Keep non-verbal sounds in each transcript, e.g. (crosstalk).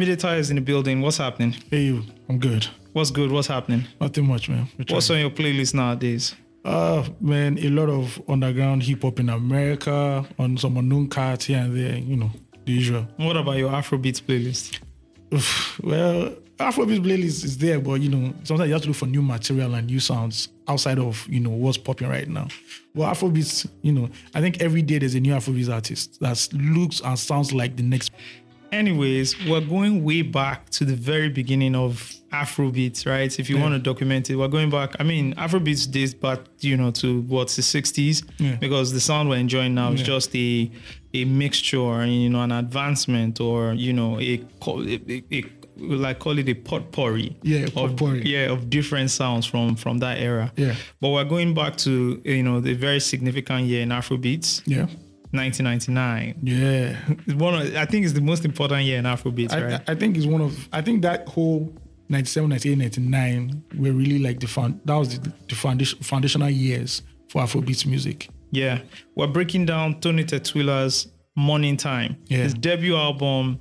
Ayomide is in the building. What's happening? Hey, you. I'm good. What's good? What's happening? Nothing much, man. What's on your playlist nowadays? Uh, man, a lot of underground hip hop in America, on some unknown cards here and there, you know, the usual. What about your Afrobeats playlist? Oof, well, Afrobeat playlist is there, but you know, sometimes you have to look for new material and new sounds outside of you know what's popping right now. Well, Afrobeats, you know, I think every day there's a new Afrobeats artist that looks and sounds like the next. Anyways, we're going way back to the very beginning of Afrobeats, right? If you want to document it, we're going back. I mean, Afrobeats dates back, you know, to what's the 60s, Yeah. because the sound we're enjoying now is Yeah. just a a mixture, you know, an advancement, or you know, a, a, a, like call it a potpourri. Yeah, of- potpourri. yeah, of different sounds from from that era. Yeah. But we're going back to you know the very significant year in Afrobeats, Yeah, 1999. yeah. One of, I think it's the most important year in Afrobeats, I, right? I think it's one of I think that whole 97, 98, 99 were really like the found that was the, the foundation foundational years for Afrobeats music. yeah. We're breaking down Tony Tetuila's Morning Time. Yeah. His debut album,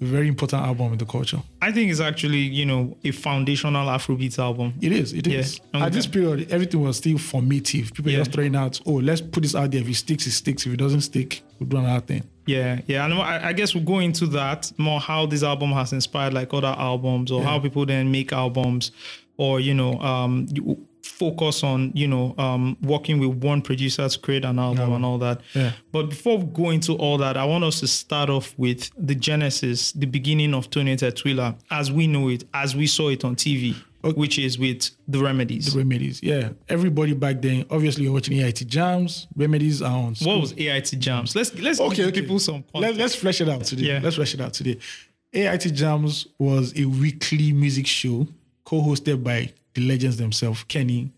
A very important album in the culture. I think it's actually, you know, a foundational Afrobeats album. It is, it is. Yeah. At this period, everything was still formative. People Yeah. just throwing out, oh, let's put this out there. If it sticks, it sticks. If it doesn't stick, we'll do another thing. Yeah, yeah. And I, I guess we'll go into that more how this album has inspired like other albums or how people then make albums or, you know, um, focus on, you know, um, working with one producer to create an album and all that. Yeah. But before we go into all that, I want us to start off with the genesis, the beginning of Tony Tetuila as we know it, as we saw it on TV, which is with the remedies. The remedies, yeah. Everybody back then, obviously, you're watching AIT jams. Remedies are on. what was AIT Jams? Let's let's okay, give okay. people some Let, let's flesh it out today. Yeah. Let's flesh it out today. AIT Jams was a weekly music show co-hosted by the legends themselves, Kenny,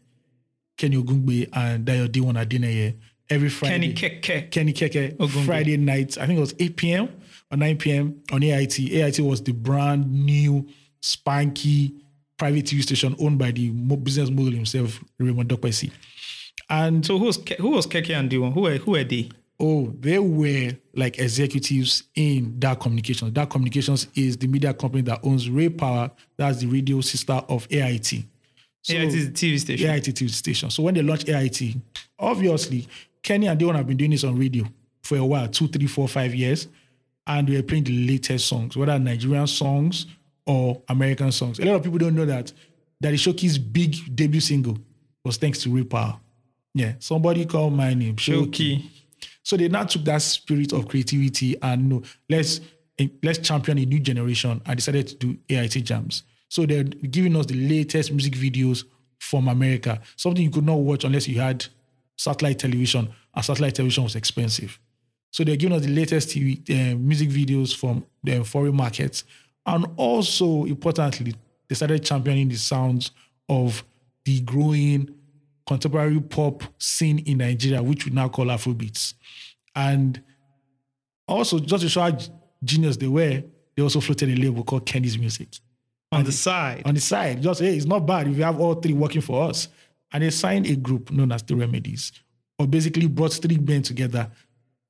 Kenny Ogungbe and Dayo D1 Adeneye. Every Friday. Kenny Keke. Kenny Keke. Friday night. I think it was 8 p.m. or 9 p.m. on AIT. AIT was the brand new, spanky private TV station owned by the business mogul himself, Raymond Dokpesi. And So who was Ke- who was Keke and D1? Who were who were they? oh, they were like executives in DAAR Communications. DAAR Communications is the media company that owns Ray Power. That's the radio sister of AIT. So, AIT is the TV station. AIT TV station. So when they launched AIT, obviously Kenny and D1 have been doing this on radio for a while, two, three, four, five years, and they were playing the latest songs, whether Nigerian songs or American songs. A lot of people don't know that Daddy Showkey's big debut single was thanks to Ray Power. Yeah, somebody called my name, Showkey. Showkey. So they now took that spirit of creativity and no, let's let's champion a new generation and decided to do AIT jams. So they're giving us the latest music videos from America, something you could not watch unless you had satellite television, and satellite television was expensive. So they're giving us the latest TV uh, music videos from the foreign markets, and also importantly, they started championing the sounds of the growing contemporary pop scene in Nigeria, which we now call Afrobeats. And also, just to show how genius they were, they also floated a label called Kennis Music on the side. on the side. Just hey, it's not bad if you have all three working for us. And they signed a group known as the Remedies, or basically brought three men together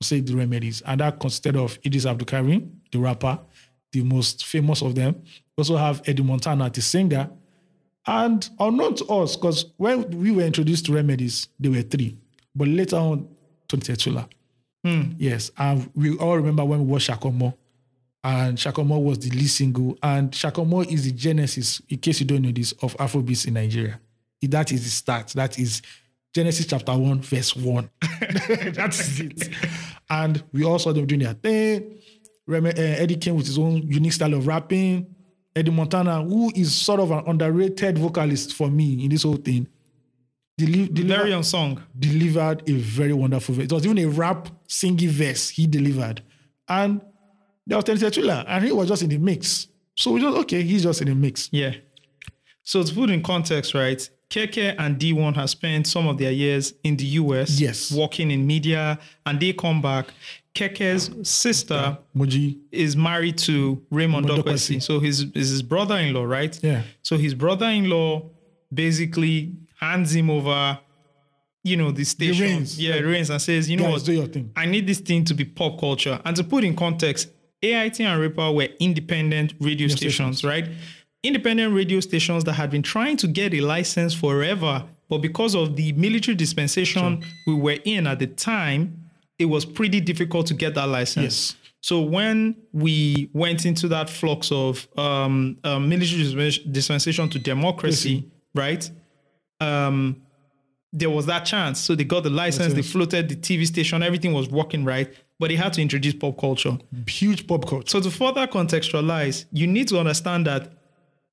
to say the Remedies, and that consisted of Idris Abdulkarim, the rapper, the most famous of them. We also have Eddie Montana, the singer, and unknown to us, because when we were introduced to Remedies, there were three, but later on, Tony Tetuila. Hmm. Yes, and we all remember when we watched Shakomo and Shakomo was the lead single. And Shakomo is the genesis, in case you don't know this, of Afrobeats in Nigeria. That is the start. That is Genesis chapter 1, verse 1. (laughs) that is it. And we all saw them doing their thing. Uh, Eddie came with his own unique style of rapping. Eddie Montana, who is sort of an underrated vocalist for me in this whole thing, deli- deliver- Very song. delivered a very wonderful verse. It was even a rap singing verse he delivered. And there was Tetuila, and he was just in the mix. So we just, okay, he's just in the mix. Yeah. So to put in context, right? Keke and D1 have spent some of their years in the US, Yes. working in media, and they come back. Keke's sister Moji, is married to Raymond Dokpesi. So his is his brother-in-law, right? Yeah. So his brother-in-law basically hands him over, you know, the station. reins. Yeah, Like, reins and says, you know guys, what? do your thing. I need this thing to be pop culture. And to put in context, AIT and Ripple were independent radio stations, right? Independent radio stations that had been trying to get a license forever, but because of the military dispensation we were in at the time, it was pretty difficult to get that license. Yes. So when we went into that flux of um, um, military dispensation to democracy, right? Um, there was that chance. So they got the license, they floated the TV station, everything was working right, but they had to introduce pop culture. Huge pop culture. So to further contextualize, you need to understand that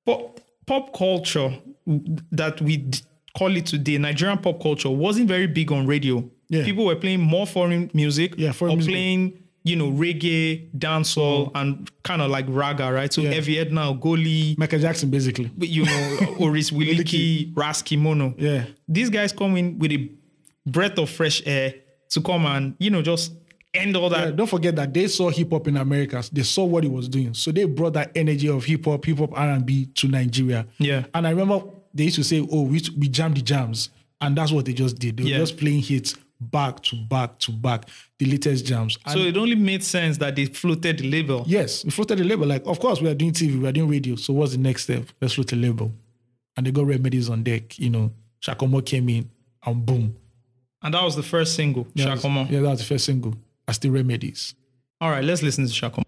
pop, pop culture that we d- call it today, Nigerian pop culture, wasn't very big on radio. Yeah. People were playing more foreign music Yeah, foreign or music. playing, you know, reggae, dancehall, mm. and kind of like raga, right? So Yeah. Evie Edna, Goli, Michael Jackson, basically. you know, (laughs) Oris Wiliki, Ras Kimono. Yeah. These guys come in with a breath of fresh air to come and, you know, just end all that. Yeah, don't forget that they saw hip hop in America. They saw what it was doing, so they brought that energy of hip hop, hip hop R and B to Nigeria. Yeah. and I remember they used to say, "Oh, we we jam the jams," and that's what they just did. They were Yeah. just playing hits back to back to back, the latest jams. And So it only made sense that they floated the label. yes, we floated the label. Like, of course, we are doing TV, we are doing radio. So what's the next step? Let's float a label, and they got remedies on deck. You know, Shakomo came in, and boom, And that was the first single, was- Shakomo. Yeah, that was the first single. I the remedies. All right, let's listen to Shakomo.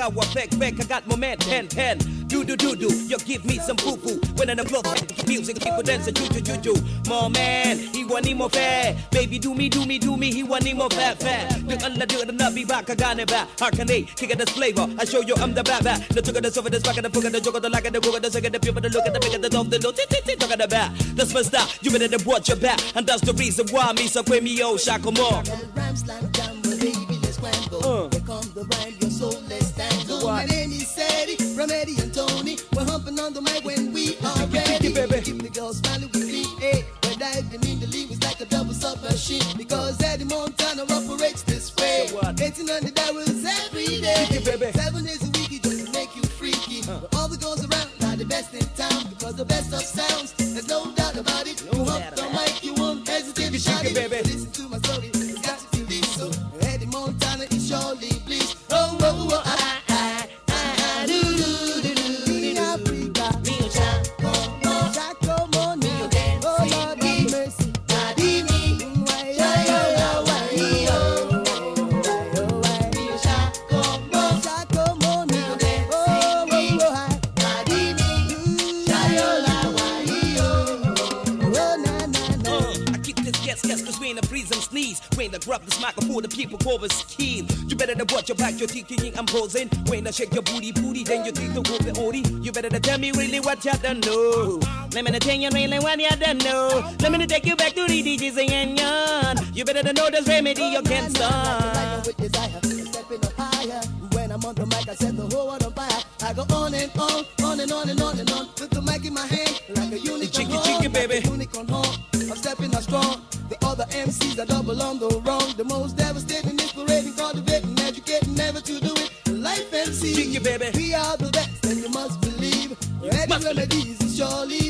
how I beg, beg. I got my man, pen, pen. Do do do do. You give me some boo boo. When I'm above music, people dancing, ju ju ju ju. My man, he want him more fair. Baby, do me, do me, do me. He want him more fat, fat. Do the do it, not be back. I got it back. How can they kick this flavor? I show you I'm the bad bad. The took of the sofa, the spock, the book, the joke, the like, the book, the second, the people, the look at the big, the dog, the look, the tick, talk at the back. That's my style. You better watch your back. And that's the reason why me so quit me, oh, shack, come on. Uh. Here come the rhyme, your soul, tango. My name is Sadie, Remedy and Tony. We're humping on the mic when we are ready. baby. Keep the girls smiling with me, eh? We're diving in the league, it's like a double submachine. Because Eddie Montana operates this way. So what? Dating on the dials every day. Baby. Seven days a week, it just to make you freaky. But all the girls around are the best in town. Because the best of sounds, you're thinking I'm posing. When I shake your booty, booty, then you think the whoop the Odie. You better tell me really what you done know. Let me tell you really what you done know. Let me take you back to the DJs and yon. You better know this remedy you can't stop. When I'm on the mic, I set the whole world on fire. I go on and on, on and on and on and on. The mic in my baby. We are the best, and you must believe. Eddie must remedies surely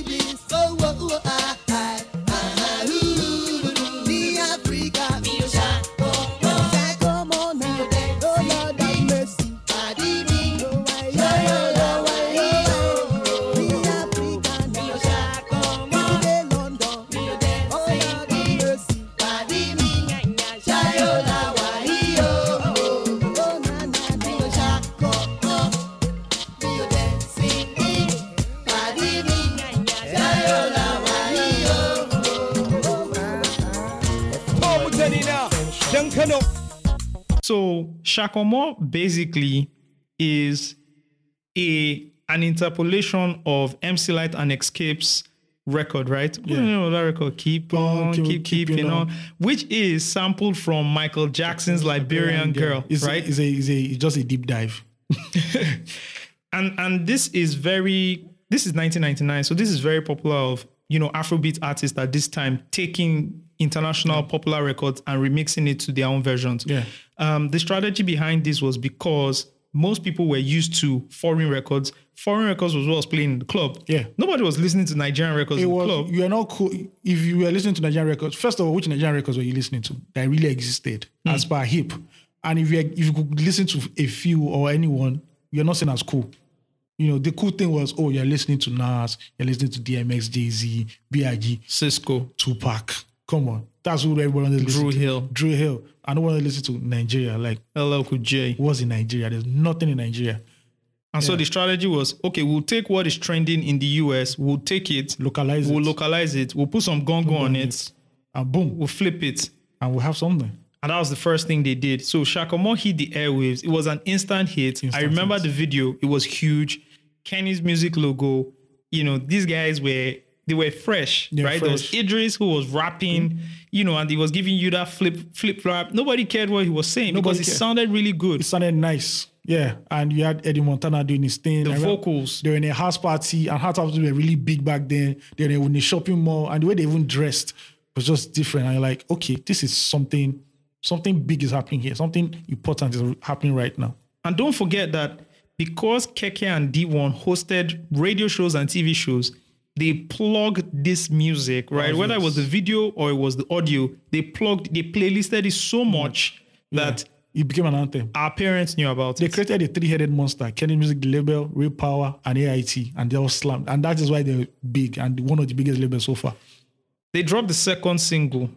So basically is a an interpolation of MC Lyte and Xscape's record, right? The that record? Keep on, keep- keep, keep keeping on. on, which is sampled from Michael Jackson's Liberian Girl, It's, right? It's a, it's a, it's just a deep dive. (laughs) and and this is very this is 1999 so this is very popular of you know afrobeat artists at this time taking international popular records and remixing it to their own versions Yeah. um, the strategy behind this was because most people were used to foreign records foreign records was what was playing in the club Yeah. nobody was listening to nigerian records It in the was, club you are not cool. If you were listening to Nigerian records, first of all, which Nigerian records were you listening to that really existed Hmm. as per hip? And if you, if you could listen to a few or anyone, you're not seen as cool. You know, the cool thing was, oh, you're listening to Nas, you're listening to DMX, Jay Z, B.I.G., cisco Tupac. Come on. That's what everyone wanted to listen Dru to. Hill. Dru Hill. I don't want to listen to Nigeria. Like, ll cool j was in Nigeria? There's nothing in Nigeria. and so the strategy was okay we'll take what is trending in the us we'll take it Localize we'll it. localize it we'll put some gongo on it and boom, we'll flip it and we'll have something. And that was the first thing they did. So Shakomo hit the airwaves. It was an instant hit. I remember hit. the video. It was huge. Kennis music logo. You know, these guys were they were fresh, They were right? There was. Idris who was rapping, you know, and he was giving you that flip flip flop. Nobody cared what he was saying Nobody because it sounded really good. It sounded nice. Yeah. And you had Eddie Montana doing his thing. The I vocals. They were in a house party, and house parties were really big back then. Then they were in a shopping mall, and the way they even dressed was just different. And you're like, okay, this is something, something big is happening here. Something important is happening right now. And don't forget that because Keke and D1 hosted radio shows and TV shows, they plugged this music, right? Whether it was the video or it was the audio, they plugged, they playlisted it so much that It became an anthem. our parents knew about They it. created a three-headed monster: Kennis Music, label, Ray Power, and AIT, and they all slammed. And that is why they're big and one of the biggest labels so far. They dropped the second single,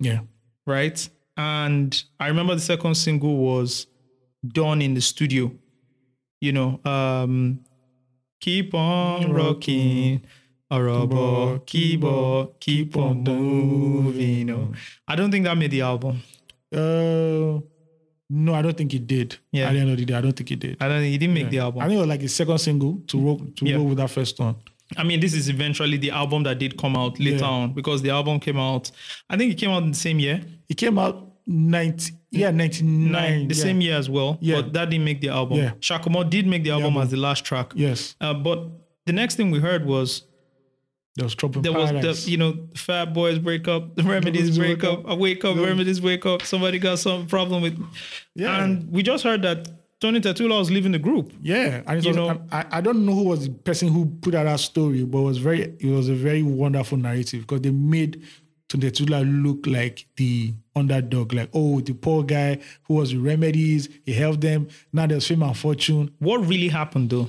Yeah. right? And I remember the second single was done in the studio. You know, um, keep on rocking, a rubber keyboard, keep on moving. Oh. I don't think that made the album. Uh, no, I don't think it did. Yeah. At the end of the day, I don't think it did. I don't think he didn't make the album. I think it was like a second single to roll to Yeah. roll with that first one. I mean, this is eventually the album that did come out later Yeah. on because the album came out. I think it came out in the same year, It came out ninety yeah ninety nine the yeah. same year as well. Yeah. But that didn't make the album. Yeah. Shakomo did make the album as the last track. Yes, Uh, but the next thing we heard was there was trouble. there was Paradise. the you know Fat Boys break up, (laughs) the Remedies break up, I wake up, Remedies wake up. Somebody got some problem with, Yeah. and we just heard that Tony Tetuila was leaving the group. yeah, and you was, know- I, I don't know who was the person who put out that story, but it was very it was a very wonderful narrative because they made Tunde look like the underdog, like oh the poor guy who was with remedies, he helped them. Now there's fame and fortune. What really happened though?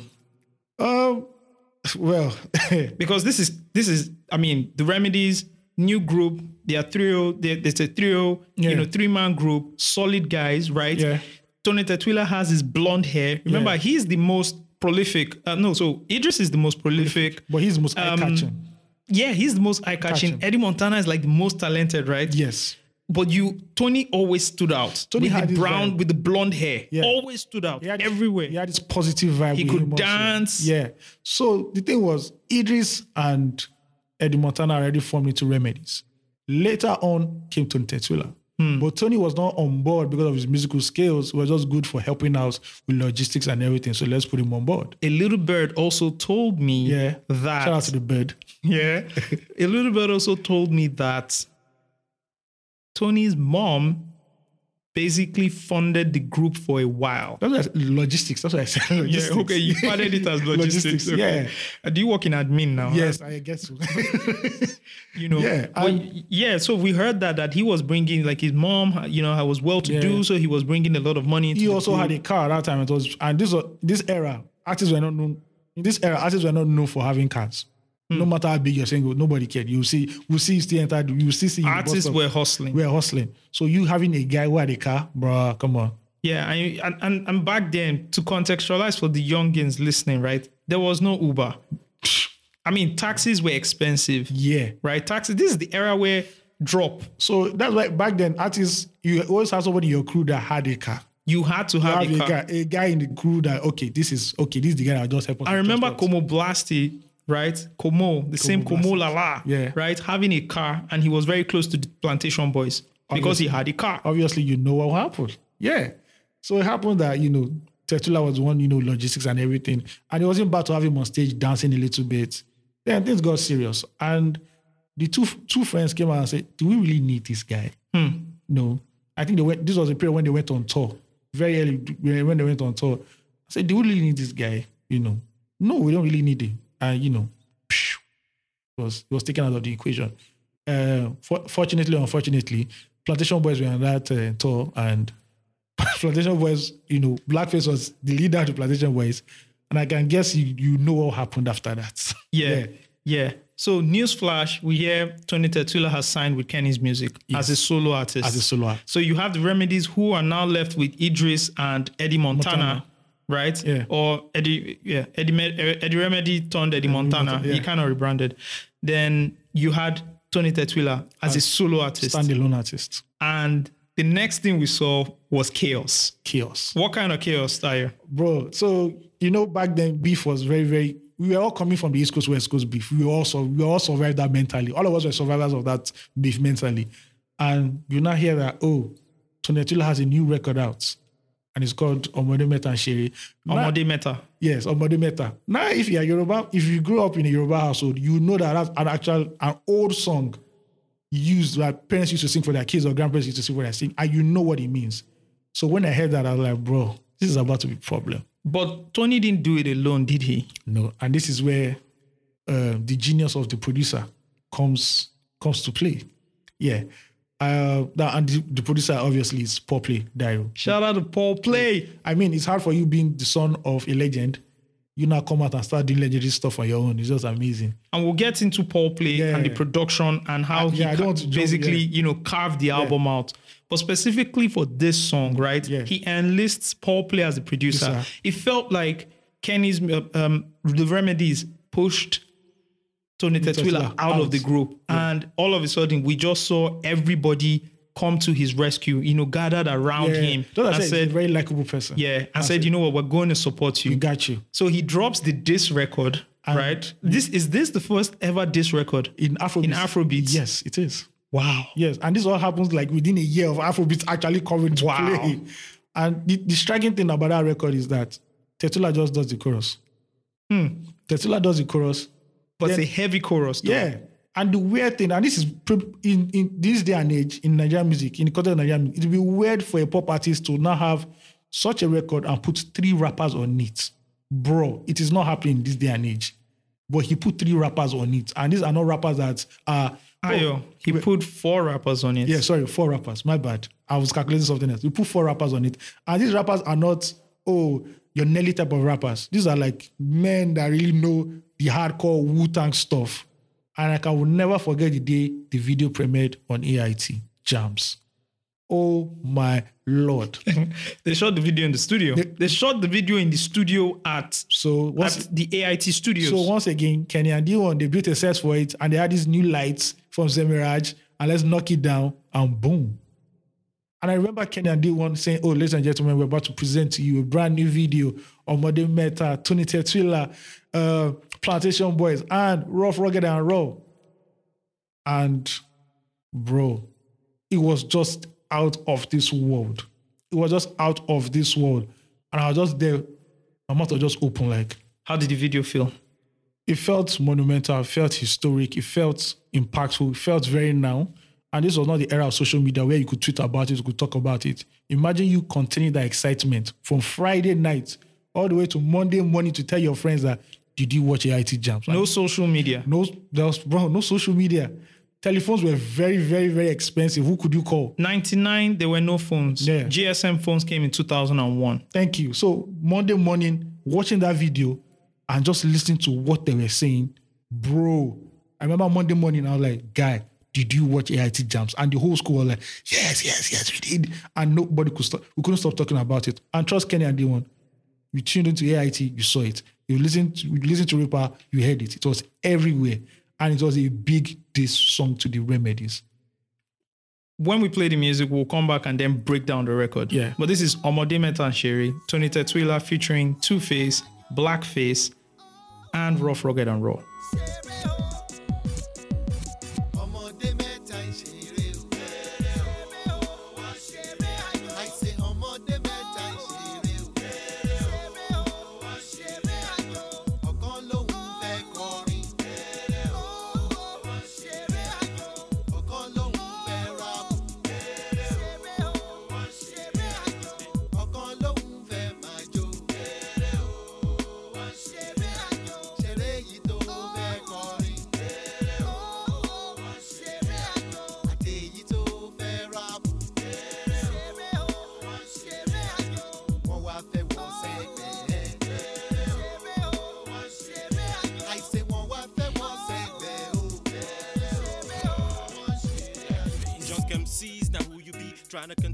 Um, (laughs) well, (laughs) because this is this is I mean the remedies new group they are trio they, there's a trio Yeah. you know three man group solid guys right Yeah. Tony has his blonde hair remember Yeah. he's the most prolific uh, no so Idris is the most prolific but he's most Um, eye catching. Yeah he's the most eye catching. Eddie Montana is like the most talented right Yes. but you Tony always stood out Tony with had the brown vibe. with the blonde hair Yeah. always stood out He had- everywhere He had this positive vibe. He could him also. dance. Yeah. So the thing was, Idris and Eddie Montana already formed into remedies. Later on came Tony Tetuila. Hmm. But Tony was not on board because of his musical skills. He was just good for helping out with logistics and everything. So let's put him on board. a little bird also told me Yeah. that Shout out to the bird. (laughs) Yeah. a little bird also told me that Tony's mom basically funded the group for a while. That's what I, logistics. That's what I said. (laughs) Yeah, okay, you funded it as (laughs) logistics. Logistics, okay. yeah. Uh, Do you work in admin now? Yes, I guess so. (laughs) You know, Yeah, and- yeah. So we heard that that he was bringing like his mom, you know, I was well to do, so he was bringing a lot of money. Into he also group. had a car at that time. It was and this was this era artists were not known. In this era, artists were not known for having cars. Hmm. No matter how big your single, nobody cared. You see, we see you still enter. You see the artists were hustling. we're hustling. So you having a guy who had a car, bruh, come on. Yeah, I, and, and and back then to contextualize for the youngins listening, right? There was no Uber. (sighs) I mean, taxis were expensive. Yeah, right? Taxis. This is the era where drop. So that's why back then artists you always had somebody in your crew that had a car. You had to have, have a a car. guy, a guy in the crew that okay, this is okay, this is the guy that just help us. I remember. Como Blasty, right? Como, the same Como Lala, Yeah. right? Having a car, and he was very close to the Plantation Boys because he had a car. obviously you know what happened. Yeah. So it happened that, you know, Tetuila was one, you know, logistics and everything. And it wasn't about to have him on stage dancing a little bit. Then things got serious. And the two two friends came out and said, Do we really need this guy? Hmm. No. I think they went this was a period when they went on tour. Very early when they went on tour. I said, Do we really need this guy? You know, no, we don't really need him. And you know, it was it was taken out of the equation. Uh, for, fortunately, unfortunately, Plantation Boys were on that uh, tour, and (laughs) Plantation Boys, you know, Blackface was the leader of the Plantation Boys, and I can guess you you know what happened after that. (laughs) Yeah. Yeah. So newsflash, we hear Tony Tetuila has signed with Kennis Music as a solo artist. As a solo act. So you have the remedies who are now left with Idris and Eddie Montana, Montana. Right? Yeah. Or Eddie, yeah, Eddie, eh, Eddie Remedy turned Eddie Montana. Montana, He kind of rebranded. Then you had Tony Tetuila as a solo artist, Standalone artist, and the next thing we saw was chaos. chaos. What kind of chaos, Tyre? bro. So you know, back then beef was very, very. We were all coming from the East Coast, West Coast beef. We also we all survived that mentally. All of us were survivors of that beef mentally. And you now hear that oh, Tony Tula has a new record out, and it's called Omode Meta and Shere. Omode Meta. Yes, Omode Meta. Now, if you are Yoruba, if you grew up in a Yoruba household, you know that that's an actual an old song used that parents used to sing for their kids or grandparents used to sing for their sing, and you know what it means. So when I heard that, I was like, bro, this is about to be a problem. But Tony didn't do it alone, did he? No, and this is where uh, the genius of the producer comes comes to play. Yeah, uh, that and the, the producer obviously is Paul Play Dairo. Shout out to Paul Play. I mean, it's hard for you being the son of a legend. You now come out and start doing legendary stuff on your own. It's just amazing. And we'll get into Paul Play Yeah. and the production and how Uh, he yeah, ca- want to jump- basically, yeah. you know, carved the album out. But specifically for this song, right? Yeah. He enlists Paul Play as the producer. Producer. It felt like Kenny's uh, um, the remedies pushed Tony Tetuila Tetuila out, of the group, and all of a sudden we just saw everybody come to his rescue. You know, gathered around Yeah, him I and said, he's a said, very likable person. "Yeah," and said, "You know what? We're going to support you." we got you So he drops the diss record, right? This is this the first ever diss record in Afrobeat. in Afrobeats? yes, it is. Wow. Yes, and this all happens like within a year of Afrobeat actually coming to Wow. play. And the, the striking thing about that record is that Tetuila just does the chorus. Hmm. Tetuila does the chorus. But Then- it's a heavy chorus. Though. Yeah. And the weird thing, and this is pre- in, in this day and age in Nigerian music, in the context of Nigerian music, it would be weird for a pop artist to now have such a record and put three rappers on it. Bro, it is not happening in this day and age. But he put three rappers on it. And these are not rappers that are. Oh, Ayo, he put four rappers on it. Yeah, sorry, four rappers. My bad. I was calculating something else. We put four rappers on it. And these rappers are not, oh, your Nelly type of rappers. These are like men that really know the hardcore Wu Tang stuff. And like, I will never forget the day the video premiered on AIT Jams. Oh my lord. (laughs) They shot the video in the studio. They, shot the video in the studio at, So once at the AIT studios. So once again, Kenny and D1, they built a set for it and they had these new lights from Zemiraj and let's knock it down and boom. And I remember Kenny and D1 saying, oh, ladies and gentlemen, we're about to present to you a brand new video of Modern Meta, Tony Tetuila, uh, Plantation Boys, and Rough, Rugged, and Raw. And bro, it was just out of this world. It was just out of this world. And I was just there, my mouth was just open like, How did the video feel? it felt monumental, it felt historic, it felt impactful, it felt very now. And this was not the era of social media where you could tweet about it, you could talk about it. Imagine you containing that excitement from Friday night all the way to Monday morning to tell your friends that did you watch AIT jams? No social media. no, there was bro, no social media. Telephones were very, very, very expensive. Who could you call? 99, there were no phones. Yeah. GSM phones came in 2001. Thank you. So Monday morning, watching that video and just listening to what they were saying, bro. I remember Monday morning, I was like, guy, did you watch AIT jams? And the whole school was like, yes, yes, yes, we did. And nobody could stop. We couldn't stop talking about it. And trust Kenny and D1. You tuned into AIT, you saw it. You listened to, you listened to Ripper, you heard it. It was everywhere. And it was a big diss song to the remedies. when we play the music, we'll come back and then break down the record. Yeah. But this is Omode Meta and Sherry, Tony Tetuila featuring Two Face, Blackface, and Rough Rugged and Raw.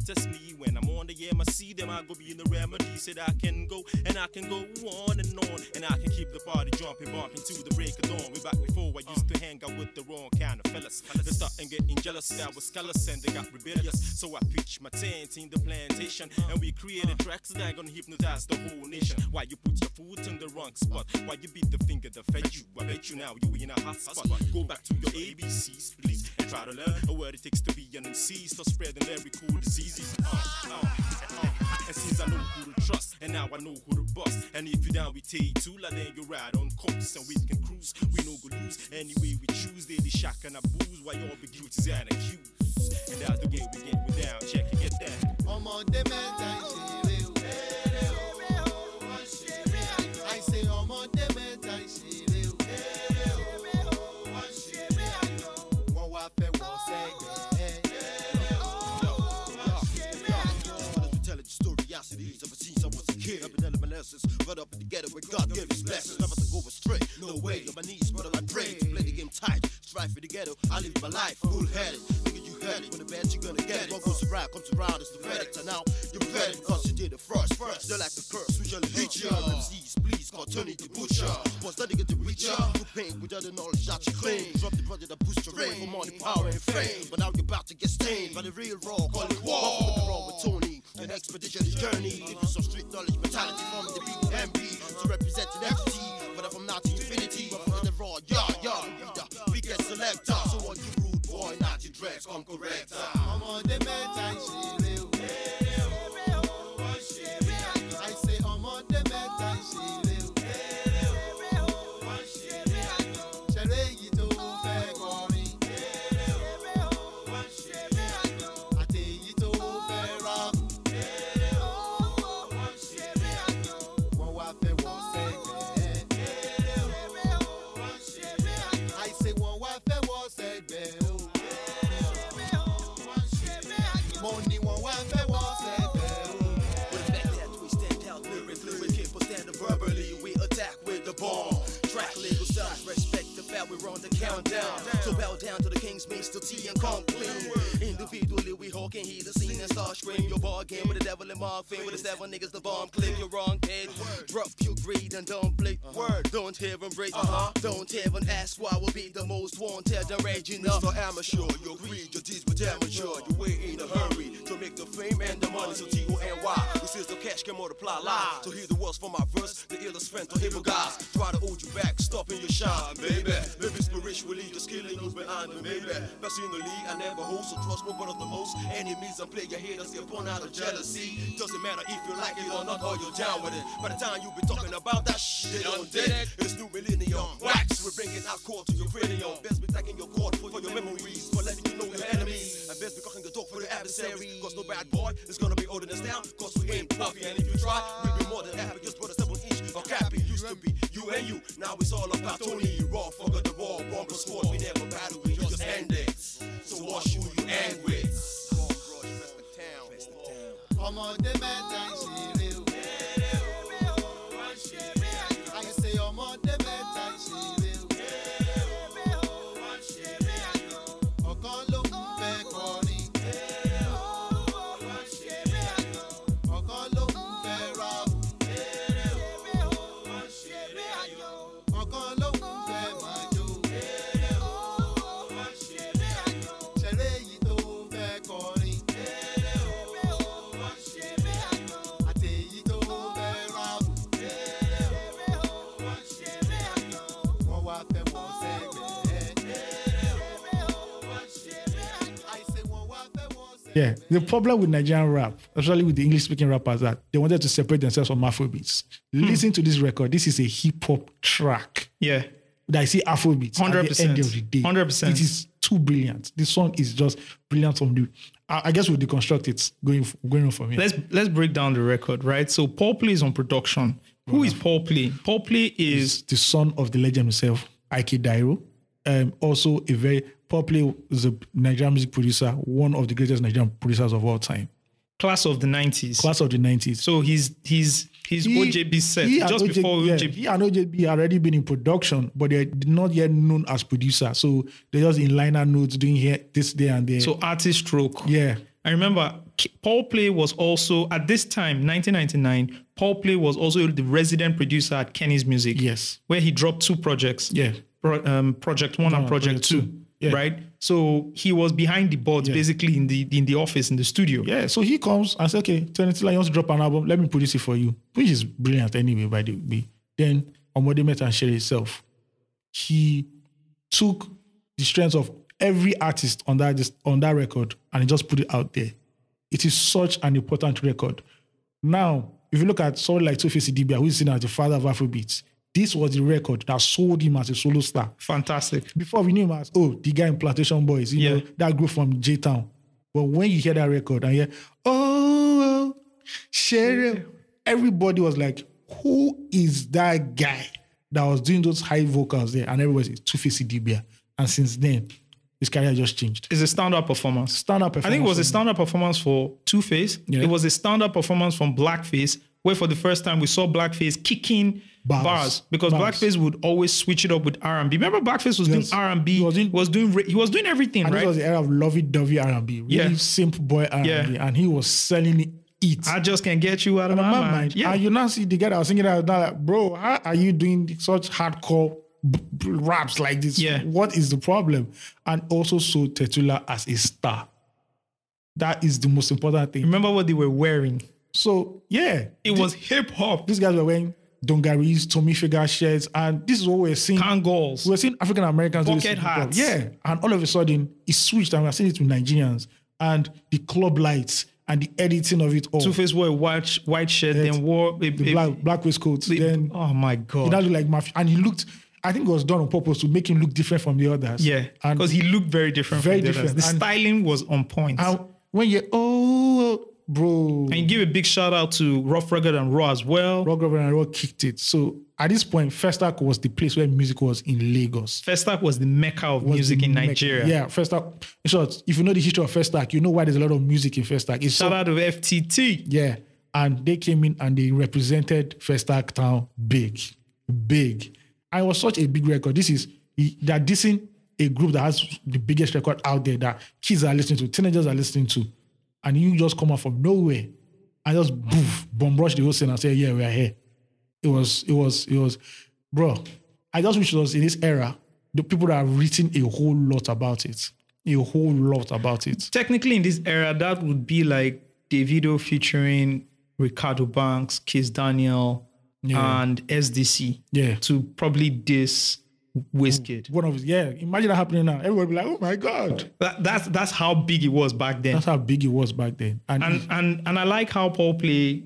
To me when I'm on the. I see them, I go be in the remedy. Said I can go and I can go on and on. And I can keep the party jumping, bumping to the break of dawn. Way back before I used to hang out with the wrong kind of fellas. They starting getting jealous, that was callous and they got rebellious. So I pitched my tent in the plantation. And we created tracks that gonna hypnotize the whole nation. Why you put your foot in the wrong spot? Why you beat the finger that fed you? I bet you now you in a hot spot. Go back to your ABCs, please, and try to learn what it takes to be an MC. Start spreading every cool diseases. Uh, uh. And since I know who to trust, and now I know who to bust. And if you down with T2, then you ride on coast, and we can cruise. We no go lose anyway we choose. The shock and booze while y'all be guilty and accused. And that's the way we get me down. Check it, get that. ọmọdé mẹ́ta ìṣeré right up ghetto where God gave his blessings. Never to go astray, no way. On my knees, brother, I pray to play the game tight. Strive for the ghetto, I live my life cool headed. Nigga, you heard it. When the bad, you gonna get. What goes around comes around, it's the verdict. And now you're ready because you did it first. First, they're like the curse, we shall hit ya. MCs, please, call Tony the Butcher. Was that nigga the richer? Who pain without the knowledge that you claim? Drop the brother that boost your reign for money, power, and fame. But now you're about to get stained by the real raw, call it war. What the wrong with Tony? An expedition's journey. Give you some street knowledge, mentality from the BMB to represent an entity. Selector. So what you rude boy, not your dreads, come correct. ọmọdé mẹ́ta ìṣeré morphine. With the seven niggas, the bomb click. You're wrong, kid. Drop your greed and don't blink. Word. Don't even break. Uh-huh. Don't even ask why we'll be the most wanted and raging up. Mr. Amateur, your greed, your deeds with amateur. You wait in a hurry to make the fame and the money. So T-O-N-Y. This is the cash can multiply live. So hear the words from my verse, the illest friend to evil guys. Try to hold you back, stopping your shine, baby. Baby. Personally, I never hold, so trust one of the most enemies and player haters. They're born out of jealousy. Doesn't matter if you like it or not, or you're down with it. By the time you be talking about that shit, I'm dead. It's new millennium. Wax, we're bringing our core to your cranium. Best be thanking your court for your memories, for letting you know your enemies. And best be cocking the door for the adversary. Cause no bad boy is gonna be holding us down. Cause we ain't puffy. And if you try, we'll be more than happy. Just put a seven inch or cappy. Used to be you and you. Now it's all about Tony. Raw, forgot the raw. Bomb squad. We never battle, So what should you end with? ọmọdé mẹ́ta ìṣeré Yeah. The problem with Nigerian rap, especially with the English speaking rappers, that they wanted to separate themselves from Afrobeats. Listen to this record. This is a hip hop track. Yeah. that I see Afrobeats at the 100%. end of the day. 100%. It is too brilliant. This song is just brilliant from the. I, I guess we'll deconstruct it going going on from here. Let's let's break down the record, right? So Paul Play is on production. Who is Paul Play? Paul Play is the son of the legend himself, I.K. Dairo. Um, also a very Paul Play is a Nigerian music producer, one of the greatest Nigerian producers of all time. class of the 90s. Class of the 90s. So he's he's he's He- OJB set he just OJ before yeah, OJB. he and OJB already been in production, but they're not yet known as producer. So they're just in liner notes doing here, this, day and there. So artist stroke. yeah. I remember Paul Play was also at this time, 1999. Paul Play was also the resident producer at Kennis Music. Yes. where he dropped two projects. Yeah. Pro, um, project one and project, Project two. Two. Yeah. Right. So he was behind the boards, basically in the in the office in the studio. Yeah, so he comes and says, okay, want to drop an album? Let me produce it for you, which is brilliant anyway, by the way. Then Omode met and Shere itself. He took the strengths of every artist on that on that record and he just put it out there. It is such an important record. Now, if you look at someone like Tuface Idibia, who is seen as the father of Afrobeats, this was the record that sold him as a solo star. Fantastic. Before we knew him as, oh, the guy in Plantation Boys, you know, that group from J Town. But when you hear that record and hear, oh, oh Sherry, everybody was like, who is that guy that was doing those high vocals there? And everybody said, Two Face Dibia. And since then, his career just changed. It's a stand-up performance. Stand up I think it was a performance. stand-up performance for Two Face. Yeah. It was a stand-up performance from Blackface, where for the first time we saw Blackface kicking bars, Bars. because Bars. Blackface would always switch it up with R&B. Remember, Blackface was Yes. doing R&B. He was doing- was doing he was doing everything And right. this was the era of lovey-dovey R&B, really Yeah. simple boy R&B. Yeah. And he was selling it. I just can't get you out of my, my mind. mind. Yeah. And you now see the guy that was singing that, like, bro, how are you doing such hardcore b- b- raps like this? Yeah. What is the problem? And also so Tetuila as a star. That is the most important thing. Remember what they were wearing? So yeah, It was hip hop. these guys were wearing dungarees, Tommy Figure shirts, and this is what we're seeing. Kangols. We're seeing African Americans do this Bucket in hip hop. hats. Yeah. And all of a sudden, it switched and we're seeing it with Nigerians. And the club lights and the editing of it all. Two Face wore a white white shirt, then wore a, the black, black waistcoats. a- then oh my god. now looked like mafia. And he looked, I think it was done on purpose to make him look different from the others. yeah, because he looked very different. Very from the others. different. The And- styling was on point. and when you, oh, bro. and give a big shout out to Rough Rugged and Raw as well. Rough Rugged and Raw kicked it. So at this point, Festac was the place where music was in Lagos. First Festac was the mecca of Was music in mecca. Nigeria. Yeah, Festac. In short, if you know the history of First Festac, you know why there's a lot of music in Festac. It's Shout so, out to FTT. yeah. And they came in and they represented First Festac Town big, big. And it was such a big record. This is, they're dissing a group that has the biggest record out there that kids are listening to, teenagers are listening to. And you just come out from nowhere and just boof, bomb rush the whole scene and say, yeah, we are here. It was, it was, it was, bro. I just wish it was in this era, the people that have written a whole lot about it. A whole lot about it. Technically, in this era, that would be like Davido featuring Reekado Banks, Kiss Daniel, Yeah. and SDC. Yeah. To probably diss Wizkid. One of his, yeah. Imagine that happening now. Everybody be like, oh my God. That, that's that's how big it was back then. That's how big it was back then. And, and and and I like how Paul play.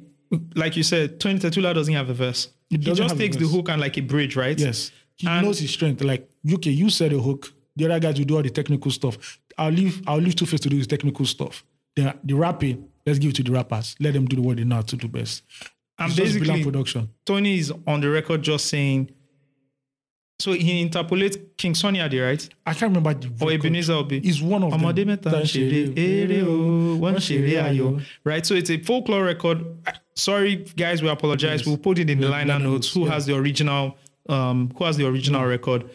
Like you said, Tony Tetuila doesn't have a verse. He just takes the hook and like a bridge, right? yes, he And- knows his strength. Like, okay, you said a hook. The other guys will do all the technical stuff. I'll leave, I'll leave Two Face to do his technical stuff. The, the rapping, let's give it to the rappers. Let them do the what they know to do best. And It's basically, production. Tony is on the record just saying. So he interpolates King Sonny Ade, right? I can't remember the Or. Ebenezer Obey. He's one of them. mẹ́ta ń eré o, wọ́n ayò. Right, so it's a folklore record. Sorry, guys, we apologize. We'll put it in the liner notes. notes, Who yeah. has the original? Um, who has the original record?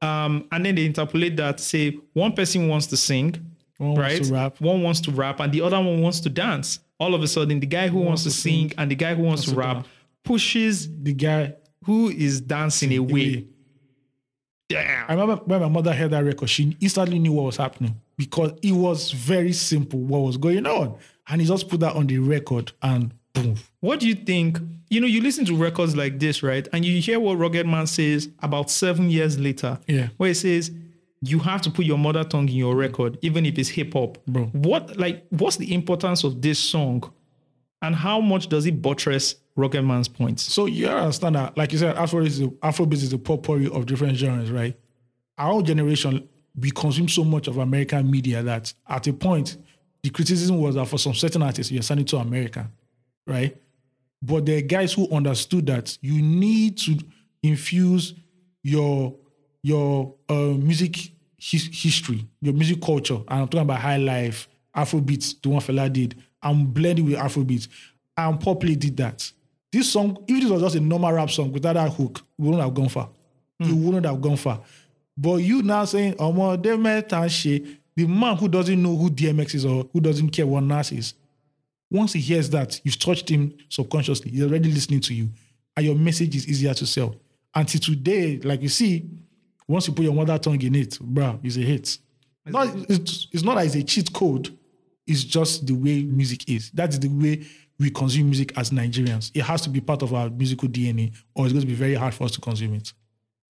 Um, and then they interpolate that. Say one person wants to sing, One wants to rap. One wants to rap, and the other one wants to dance. All of a sudden, the guy who wants to sing and the guy who wants to rap pushes The guy, who is dancing away. away. Damn. I remember when my mother heard that record, she instantly knew what was happening because it was very simple what was going on. And he just put that on the record and boom. What do you think? You know, you listen to records like this, right? And you hear what Rugged Man says about seven years later. Yeah. Where he says, you have to put your mother tongue in your record, even if it's hip hop. Bro. What like what's the importance of this song? And how much does it buttress Rugged Man's points? So you understand that, like you said, Afro is Afrobeat is a potpourri of different genres, right? Our generation, we consume so much of American media that at a point, the criticism was that for some certain artists, you're sending to America, right? But there are guys who understood that you need to infuse your your uh, music his, history, your music culture, and I'm talking about high life, Afrobeats, the one fella did, and blending with Afrobeats. And Pop did that. This song, if this was just a normal rap song without that hook, we wouldn't have gone far. It wouldn't have gone far. But you now saying, "Oh Omo, they met and shit, the man who doesn't know who DMX is or who doesn't care what Nas is, once he hears that, you've touched him subconsciously. He's already listening to you. And your message is easier to sell. Until today, like you see, once you put your mother tongue in it, bro, it's a hit. Not, it's, it's not that it's a cheat code. It's just the way music is. That's the way we consume music as Nigerians. It has to be part of our musical DNA, or it's going to be very hard for us to consume it.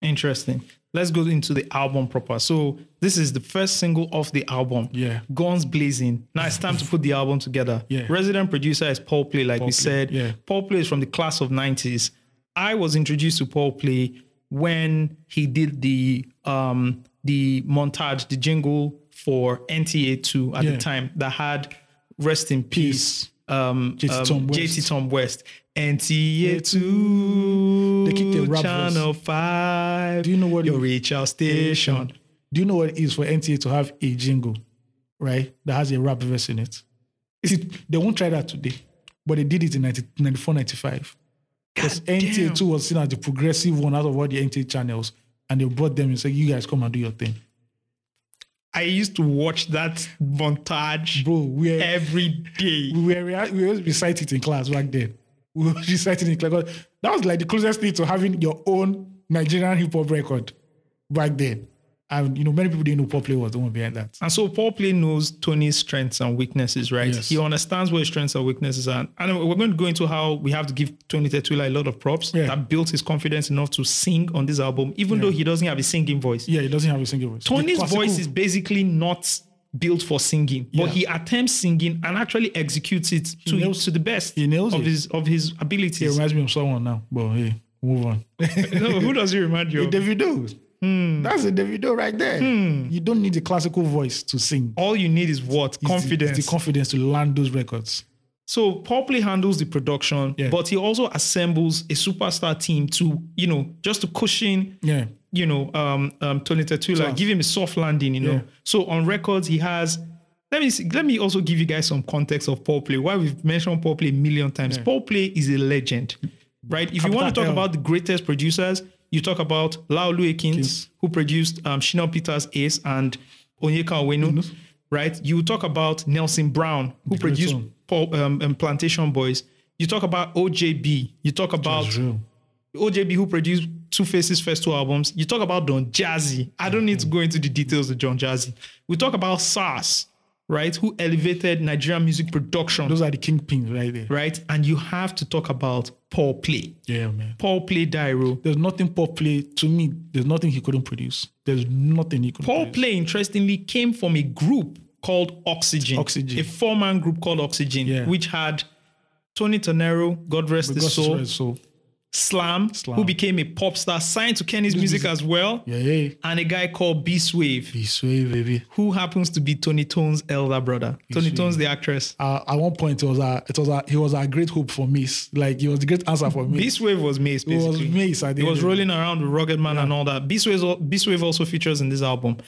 Interesting. Let's go into the album proper. So this is the first single off the album. Yeah. Guns blazing. Now it's time to put the album together. Yeah. Resident producer is Paul Play, like we Play, said. yeah. Paul Play is from the class of 90s. I was introduced to Paul Play when he did the um the montage, the jingle for NTA 2 at Yeah. the time that had rest in peace. Um, JT um, Tom West. JT Tom West. NTA 2 They kicked the rap verse. channel 5 Do you know what your it- reach out station Do you know what it is for NTA to have a jingle, right, that has a rap verse in it? See, they won't try that today, but they did it in 90, 94, 95. Because NTA 2 was seen as the progressive one out of all the NTA channels, and they brought them and said, You guys come and do your thing. I used to watch that montage Bro, we were, every day. we were, we always recite it in class back then. We were (laughs) reciting it in class. That was like the closest thing to having your own Nigerian hip hop record back then. And, you know, many people didn't know Paul Play was the one behind that. And so Paul Play knows Tony's strengths and weaknesses, right? Yes. He understands what his strengths and weaknesses are. And we're going to go into how we have to give Tony Tetuila a lot of props Yeah. that built his confidence enough to sing on this album, even though he doesn't have a singing voice. Yeah, he doesn't have a singing voice. Tony's classical- voice is basically not built for singing, but Yeah. he attempts singing and actually executes it to, nails- to the best he nails of it. his of his It abilities. reminds me of someone now. But hey, move on. (laughs) no, who does he remind you (laughs) of? Davido. Hmm. That's a Davido right there. You don't need a classical voice to sing. All you need is what? It's the- Confidence. it's the confidence to land those records. So Paul Play handles the production, Yeah. but he also assembles a superstar team to, you know, just to cushion, Yeah. you know, um, um, Tony Class. give him a soft landing, you know. Yeah. So on records, he has. Let me see, let me also give you guys some context of Paul Play. Why we've mentioned Paul Play a million times. Paul Play is a legend, right? If you want to talk L. about the greatest producers, you talk about Laolu Akins, who produced um, Peters Ace and Onyeka Onwenu, right? You talk about Nelson Brown, who great produced. Paul, um, um, Plantashun Boiz. You talk about OJB. You talk about. OJB, who produced Tuface's first two albums. You talk about Don Jazzy. I don't need to go into the details of Don Jazzy. We talk about Sarz, right? Who elevated Nigerian music production, Those are the kingpins right there. right? And you have to talk about Paul Play. Yeah, man. Paul Play Dairo. There's nothing Paul Play, to me, there's nothing he couldn't produce. There's nothing he could Paul produce. Play, interestingly, came from a group called Oxygen. Oxygen. A four man group called Oxygen, Yeah. which had Tony Tonero, God rest his soul, Slam, Slam. who became a pop star, signed to Kennis music as well, yeah, yeah. and a guy called Beast Wave, Be sway, baby. who happens to be Tony Tone's elder brother. Tony Wave. Tone's the actress. Uh, at one point, it was a, it was a, he was a great hope for Mace. Like, he was the great answer for me. Beast Wave was Mace, It was basically. Mace at the He was rolling around with Rugged Man and all that. Beast Wave, Beast Wave also features in this album.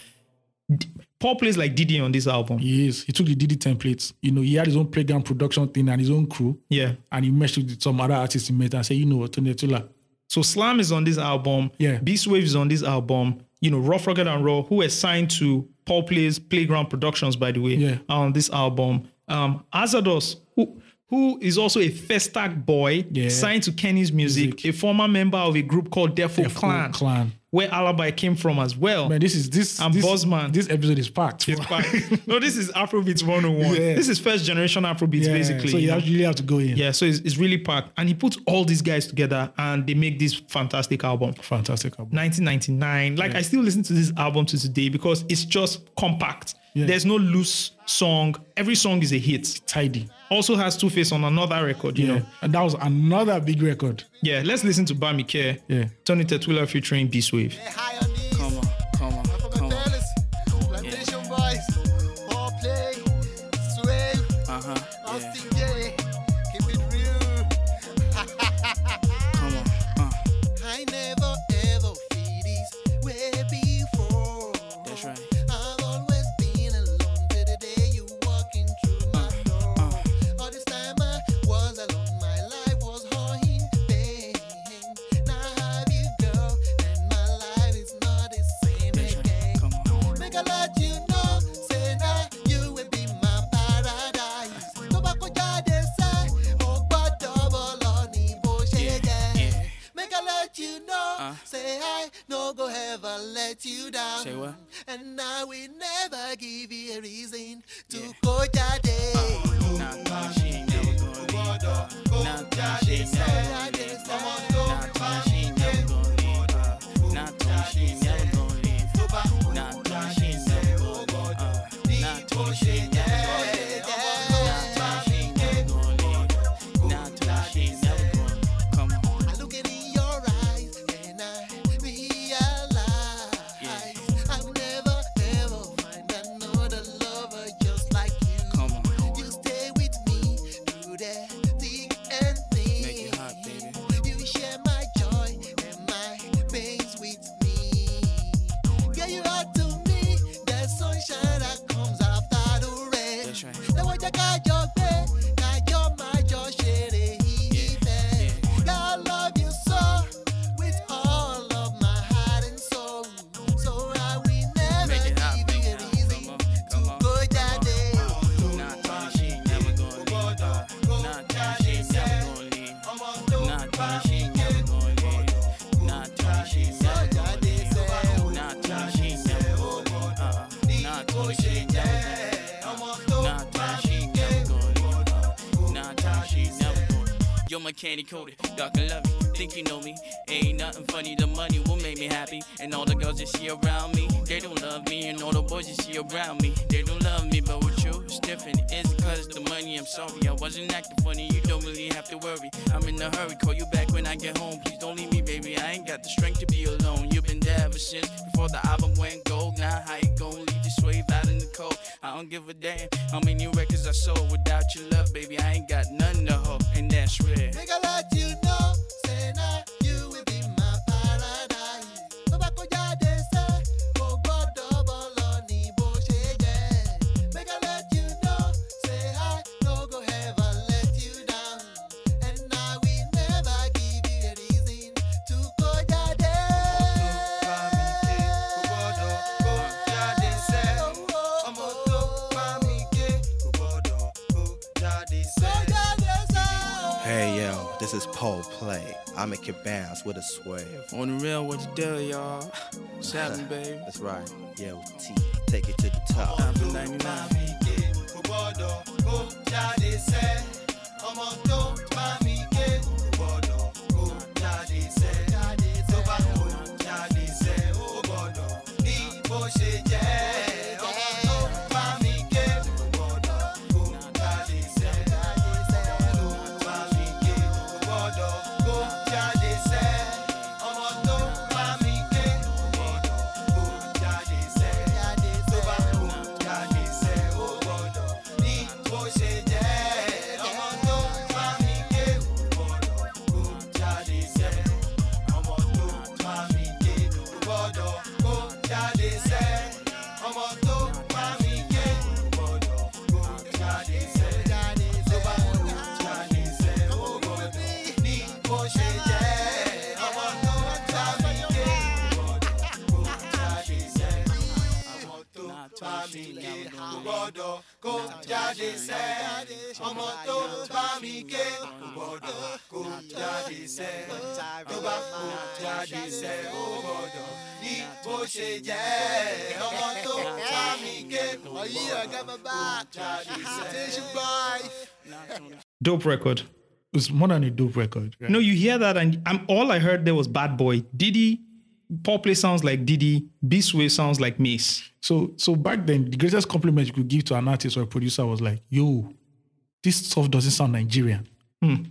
Paul plays like Diddy on this album. He is. He took the Diddy templates. You know, he had his own playground production thing and his own crew. Yeah. And he meshed with some other artists he met and said, you know what, Tony Tetuila. So Slam is on this album. Yeah. Beast Wave is on this album. You know, Rough, Rugged, and Raw, who is signed to Paul Play's Playground Productions, by the way, Yeah. on this album. Um, Azadus, who who is also a Festac boy, Yeah. signed to Kennis music, a former member of a group called Defo Defo Clan. Clan. Where Alibi came from as well. Man, this is this. And this, Buzzman. This episode is packed. It's fine. (laughs) no, this is Afrobeats 101. Yeah. This is first generation Afrobeats, Yeah, basically. So you you have, really have to go in. yeah, so it's, it's really packed. And he puts all these guys together and they make this fantastic album. Fantastic album. 1999. Like I still listen to this album to today because it's just compact. Yeah. There's no loose song. Every song is a hit. Tidy. Also has Tuface on another record, you Yeah. know. And that was another big record. Yeah, let's listen to Bami Care. Yeah. Tony Tetuila featuring Beast Wave. High on these. Come on, come on, From the come on. fellas, plantation boys, all play, sway, huh. Yeah. Candy coated, dark and loving. Think you know me? Ain't nothing funny. The money will make me happy, and all the girls that see around me, they don't love me, and all the boys that see around me, they don't love me. But you, different. It's cause the money. I'm sorry, I wasn't acting funny. You don't really have to worry. I'm in a hurry. Call you back when I get home. Please don't leave me, baby. I ain't got the strength to be alone. You've been there ever since before the album went gold. Now how you gon' leave this wave out in the cold? I don't give a damn how many records I sold. Without your love, baby, I ain't got nothing to hold, and that's real. Make I you know, this is Paul Play. I make your bounce with a swerve. On the real, what you do, y'all? What's (laughs) happening, baby? That's right. Yo, T, take it to the top. After 99. Jáde sẹ́ ọmọ tó bá mi ké kò gbọ́dọ̀ kó jáde sẹ́ tó bá kó jáde sẹ́ ó gbọ́dọ̀ ní bó ṣe jẹ́ ọmọ tó bá mi ké kò gbọ́dọ̀ kó jáde sẹ́. Dope record. It's more than a dope record. right? No, you hear that, and I'm, all I heard there was Bad Boy. Diddy, Paul Play sounds like Diddy. Beast Wave sounds like Mace. So so back then, the greatest compliment you could give to an artist or a producer was like, "Yo, this stuff doesn't sound Nigerian."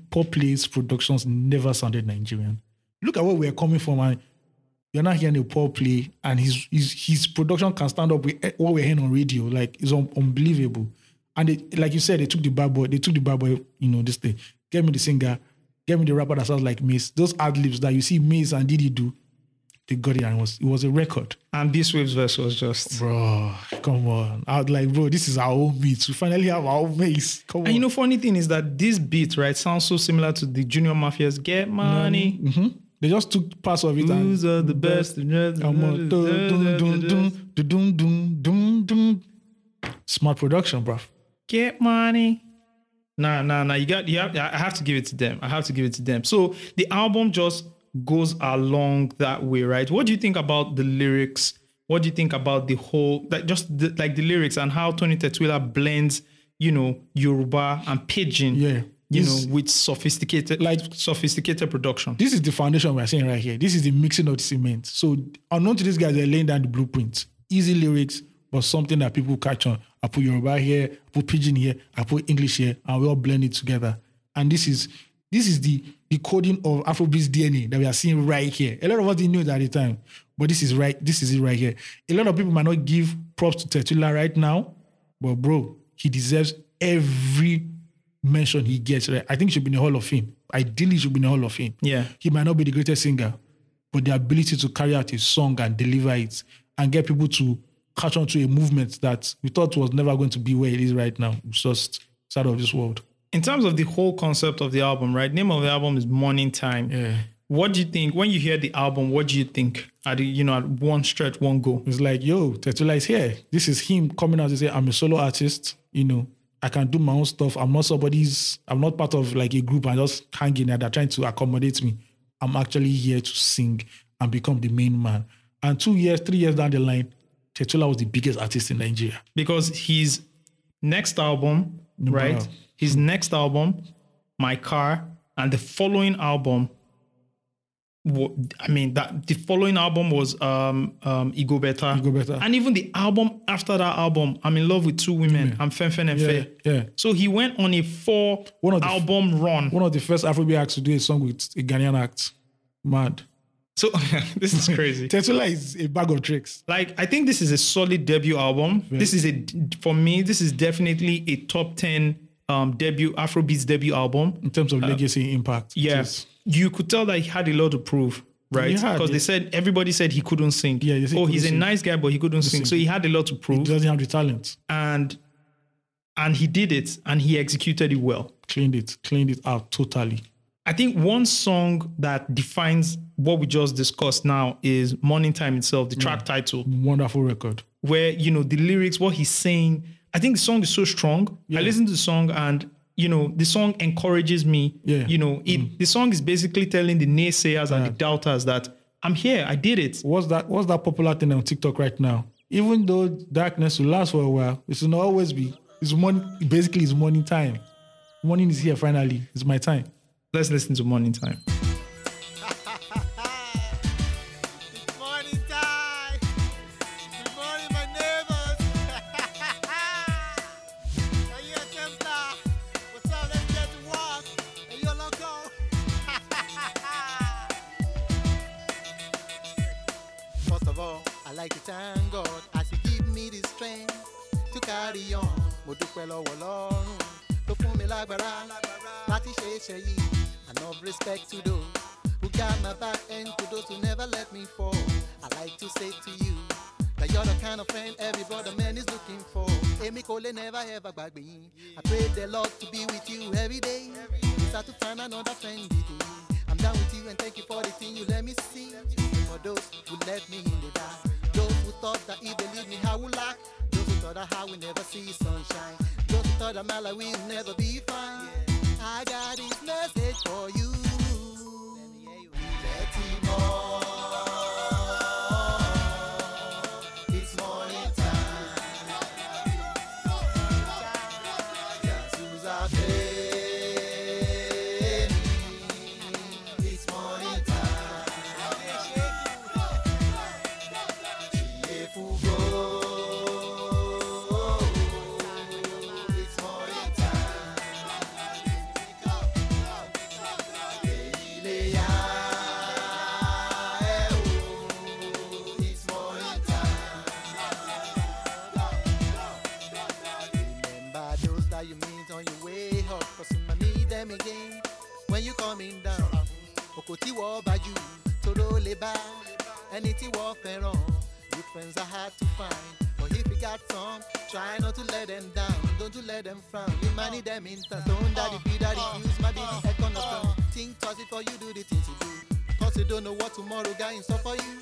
Paul Play's productions never sounded Nigerian. Look at where we're coming from, and you're not hearing a Paul Play, and his his his production can stand up with eh, what we're hearing on radio. Like it's un- unbelievable. And they, like you said, they took the bad boy. They took the bad boy. You know this thing. Get me the singer. Get me the rapper that sounds like Mace. Those ad libs that you see Mace and Diddy do, they got it, and it was it was a record. And this Wave's verse was just. Bro, come on. I was like, bro, this is our own beat. We finally have our own mace. Come on. And you know, funny thing is that this beat, right, sounds so similar to the Junior Mafia's Get Money. Mhm. They just took parts of it Who's and are the best? On. Smart production, bro. Get money. Nah, nah, nah. You got, you have, I have to give it to them. I have to give it to them. So the album just goes along that way, right? What do you think about the lyrics? What do you think about the whole, like just the, like the lyrics and how Tony Tetuila blends, you know, Yoruba and Pidgin, Yeah. you This- know, with sophisticated, like sophisticated production. This is the foundation we're seeing right here. This is the mixing of the cement. So unknown to these guys, they're laying down the blueprint. Easy lyrics, but something that people catch on. I put Yoruba here, I put Pidgin here, I put English here, and we all blend it together. And this is this is the the coding of Afrobeat's DNA that we are seeing right here. A lot of us didn't know it at the time, but this is right. This is it right here. A lot of people might not give props to Tetuila right now, but bro, he deserves every mention he gets. Right? I think he should be in the Hall of Fame. Ideally, he should be in the Hall of Fame. Yeah. He might not be the greatest singer, but the ability to carry out his song and deliver it and get people to catch on to a movement that we thought was never going to be where it is right now. It's just out of this world. In terms of the whole concept of the album, right? Name of the album is Morning Time. Yeah. What do you think when you hear the album? What do you think? At you know, at one stretch, one go. It's like, yo, Tetuila is here. This is him coming out to say, I'm a solo artist. You know, I can do my own stuff. I'm not somebody's, I'm not part of like a group. I'm just hanging there. They're trying to accommodate me. I'm actually here to sing and become the main man. And two years, three years down the line, Tetuila was the biggest artist in Nigeria. because his next album, right? wow. His next album, My Car, and the following album. I mean that the following album was um um Ego Better. Ego Better. And even the album after that album, I'm in love with two women. I'm Fen Fen and Yeah, Faye. yeah. So he went on a four One of the- album run. One of the first Afrobeat acts to do a song with a Ghanaian act. Mad. So (laughs) this is crazy. (laughs) Tetuila is a bag of tricks. Like I think this is a solid debut album. This is a for me. This is definitely a top ten um debut Afrobeats debut album. in terms of legacy and impact. Yes, Yeah, you could tell that he had a lot to prove, right? Because they said everybody said he couldn't sing. Yeah, they said he oh, he's a nice guy, but he couldn't sing. So he had a lot to prove. He doesn't have the talent. and and he did it, and he executed it well. Cleaned it, cleaned it out totally. I think one song that defines what we just discussed now is "Morning Time" itself, the track title. Wonderful record. where you know the lyrics, what he's saying. I think the song is so strong. I listen to the song and you know the song encourages me. Yeah. You know, it mm. the song is basically telling the naysayers and the doubters that I'm here, I did it. What's that? What's that popular thing on TikTok right now? Even though darkness will last for a while, it will not always be. It's morning. Basically, it's morning time. Morning is here finally. It's my time. Let's listen to Morning Time. I like to thank God as He give me the strength to carry on. Mo dúpẹ́ lọ́wọ́ Ọlọ́run tó fún mi lágbára láti ṣe ṣe yìí. Enough respect to those who got my back and to those who never let me fall. I like to say to you that you're the kind of friend every brother man is looking for. Amy Cole never ever gbàgbé yín. I pray the Lord to be with you every day. Start to find another friend with you. I'm down with you and thank you for the thing you let me see. For those who left me in the dark, those who thought that if they leave me I would lack, those who thought that how we never see sunshine. Those who thought that my life will never be fine. I got this message for you. Let me hear you. Baltimore. Ẹni tí. Good friends are hard to find, but if you got some, try not to let them down. Don't you let them frown. You might need them in turn. Don't daddy be daddy use might be the economy. Think twice before you do the things you do. Cause you don't know what tomorrow got in store for you.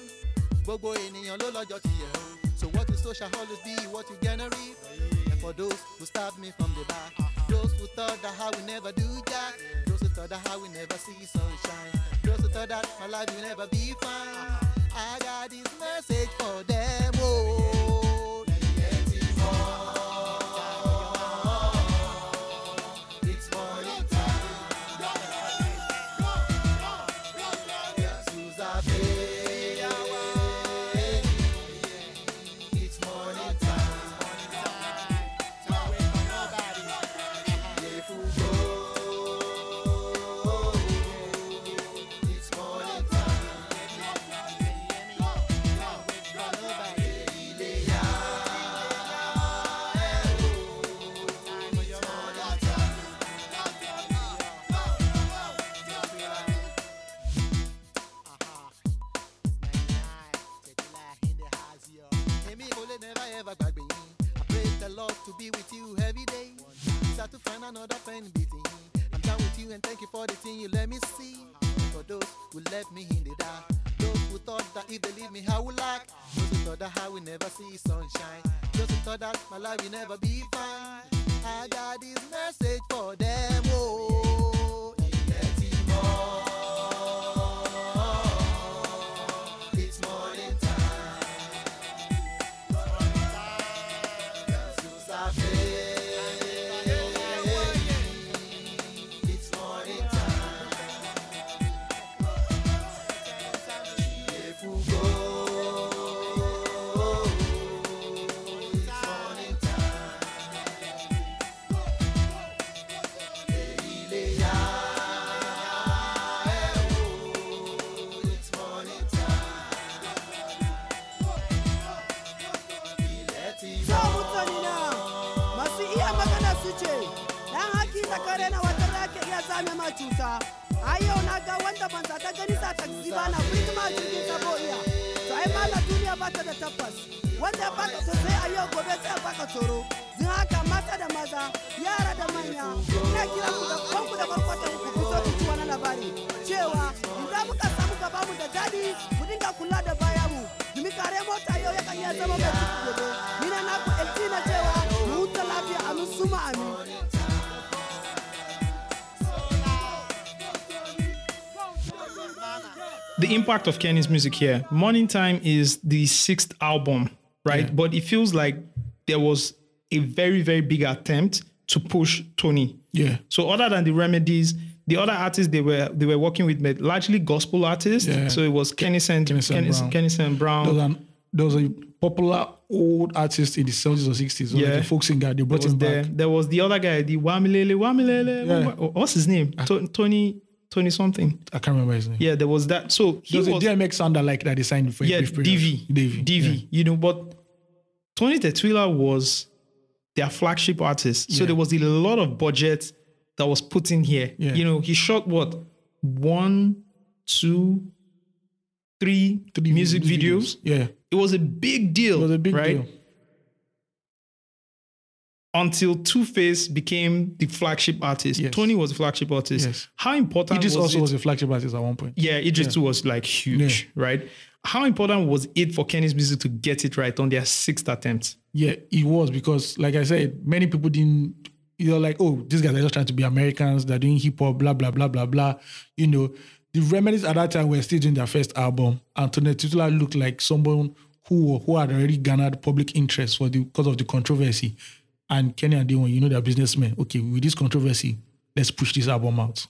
Gbogbo ènìyàn ló lọ́jọ́ ti yẹ̀ o. So what sow shall always be what you gonna reap. And for those who stab me from the back, those who thought that how we never do jack, those who thought that how we never see sunshine, those who thought that my life will never be fine. I got this message for them. Oh, never see sunshine. Just thought that my life will never be. Domin mota yau yakan iya zama mai ciki gobe. Ni na naku LT cewa mu huta lafiya amin suma amin. the impact of Kennis music here. Morning Time is the sixth album, right? Yeah. But it feels like there was a very, very big attempt to push Tony. Yeah. So other than the remedies, the other artists they were they were working with were largely gospel artists. Yeah. So it was Kenny Saint, Kenny Brown. Kenny Brown. There was, an, there was a popular old artist in the 70s or 60s, Yeah. like a folk singer. They brought him there. back. There was the other guy, the Wamilele, Wamilele. Yeah. Oh, what's his name? To- Tony, Tony something. I can't remember his name. Yeah, there was that. So he There was, a DMX sounder like that they signed for a yeah. DV, DV. DV. yeah. You know, but Tony Tetuila was their flagship artist. So Yeah. there was a lot of budget that was put in here. Yeah. You know, he shot what one, two, three, Three music, videos. Yeah. It was a big deal. It was a big right? deal. Until Tuface became the flagship artist. Yes. Tony was the flagship artist. Yes. How important Eedris was also it? was a flagship artist at one point. yeah, Eedris too was like huge, right? how important was it for Kennis music to get it right on their sixth attempt? Yeah, it was because, like I said, many people didn't. You're like, oh, these guys are just trying to be Americans. They're doing hip hop, blah blah blah blah blah. You know, the remedies at that time were still doing their first album. Antonio Tetuila looked like someone who who had already garnered public interest for the because of the controversy. And Kenny and D1, you know, they're businessmen. Okay, with this controversy, let's push this album out.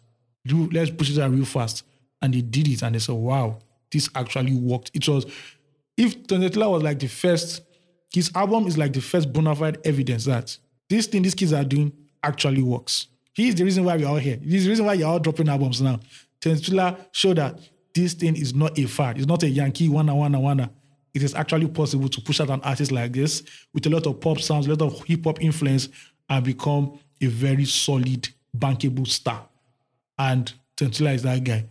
Do let's push it out real fast. And they did it, and they said, wow, this actually worked. It was if Tonetila was like the first, his album is like the first bona fide evidence that this thing these kids are doing actually works. He is the reason why we're all here. He's the reason why you're all dropping albums now. Tonetila showed that this thing is not a fad. It's not a Yankee wanna wanna wanna. It is actually possible to push out an artist like this with a lot of pop sounds, a lot of hip hop influence, and become a very solid, bankable star. And Tonetila is that guy.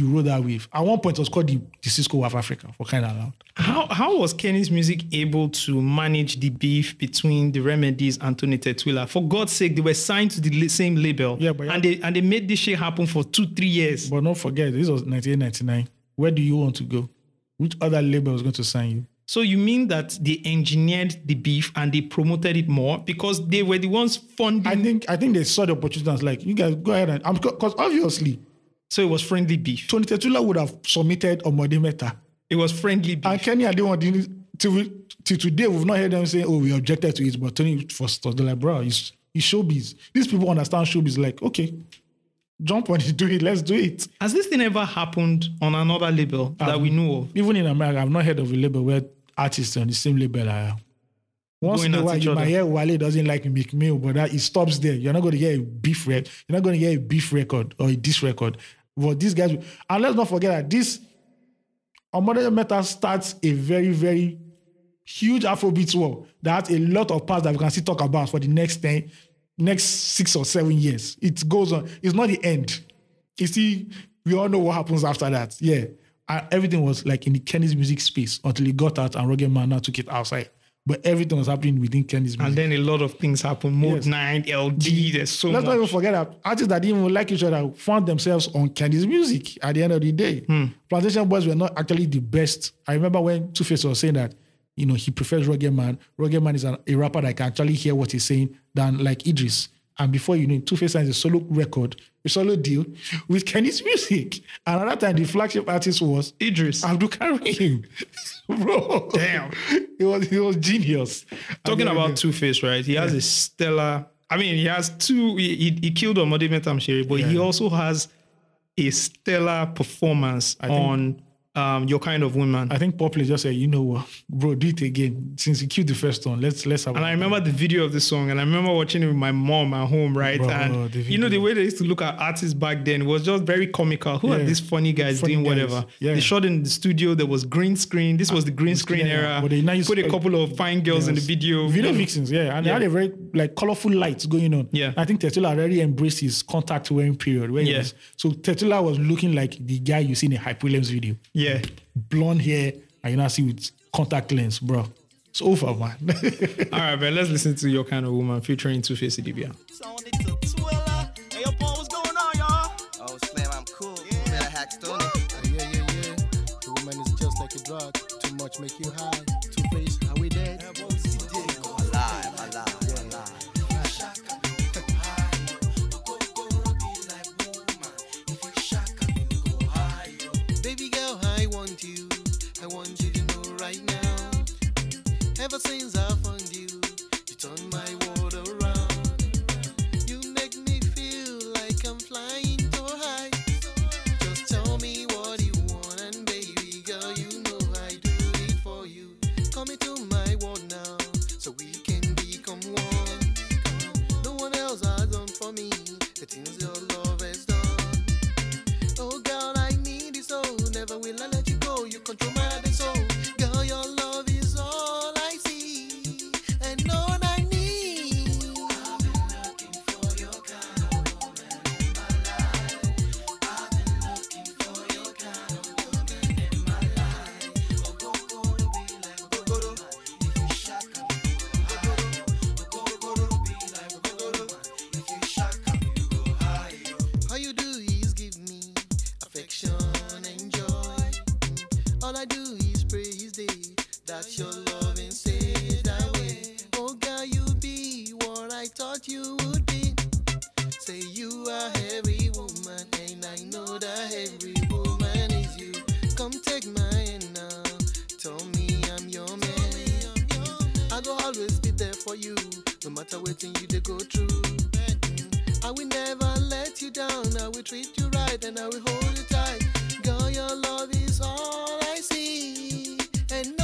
He rode that wave. At one point, it was called the, the Cisco of Africa for kind of loud. How how was Kennis music able to manage the beef between the Remedies and Tony Tetuila? For God's sake, they were signed to the same label. Yeah, but- and they and they made this shit happen for two, three years. But don't forget, this was 1999. Where do you want to go? Which other label was going to sign you? So you mean that they engineered the beef and they promoted it more because they were the ones funding? I think I think they saw the opportunity and was like, you guys go ahead and I'm because obviously so it was friendly beef. Tony Tetuila would have submitted Omode Meta. It was friendly beef. And Kenya didn't want to till, till today we've not heard them say, oh, we objected to it, but Tony first they're like, bro, it's, it's showbiz. These people understand showbiz, like, okay, jump on it, do it, let's do it. Has this thing ever happened on another label that Um, we know of? Even in America, I've not heard of a label where artists on the same label are. Once in a while, you might hear Wale doesn't like Meek Mill, but that it stops there. You're not going to hear a beef record. You're not going to hear a beef record or a diss record. But these guys, and let's not forget that this Omode Meta starts a very, very huge Afrobeat war that has a lot of parts that we can still talk about for the next 10, next six or seven years. It goes on. It's not the end. You see, we all know what happens after that. Yeah. And everything was like in the Kennis music space until he got out and Rugged Man now took it outside. But everything was happening within Kennis music. And then a lot of things happened. Mode Yes. 9, LG, there's so much. Let's not even forget that artists that didn't even like each other found themselves on Kennis music at the end of the day. Hmm. Plantashun Boiz were not actually the best. I remember when Tuface was saying that, you know, he prefers Rugged Man. Rugged Man is an, a rapper that can actually hear what he's saying than like Eedris. And before you know it, Tuface signs a solo record, a solo deal with Kennis music. And at that time, the flagship artist was Eedris. Abdul Karim. (laughs) Bro. Damn. It was, it was genius. Talking then- about Tuface, right? He has a stellar. I mean, he has two. He, he, he killed Omode Metamshere, but he also has a stellar performance think- on um, Your Kind of Woman. I think Paul Play just said, you know what, bro, do it again. Since you killed the first one, let's let's have. and I remember the video of the song, and I remember watching it with my mom at home, right? Bro, and you know the way they used to look at artists back then was just very comical. Who are these funny guys Funny doing guys. whatever? Yeah. They shot in the studio. There was green screen. This was the green screen yeah, era. but they now Put a couple of fine girls in the video. Video vixens, yeah, and Yeah. they had a very like colorful lights going on. Yeah. I think Tetuila already embraced his contact wearing period. Where he Yeah. so Tetuila was looking like the guy you see in a Hype Williams video, Yeah. blonde hair, and you now see with contact lens, bro. It's over, man. (laughs) All right, man. Let's listen to Your Kind of Woman featuring Tuface Idibia. Sound it to Twilla. Hey, yo, Paul, what's going on, y'all? Oh, Slam, I'm cool. Man, I hack Stony. Yeah, yeah, yeah. The woman is just like a drug. Too much make you high. Two face, how we thought you would be. Say you are every woman, and I know that every woman is you. Come take my hand now. Tell me I'm your man. I go always be there for you, no matter what you go through. I will never let you down. I will treat you right and I will hold you tight. Girl, your love is all I see. And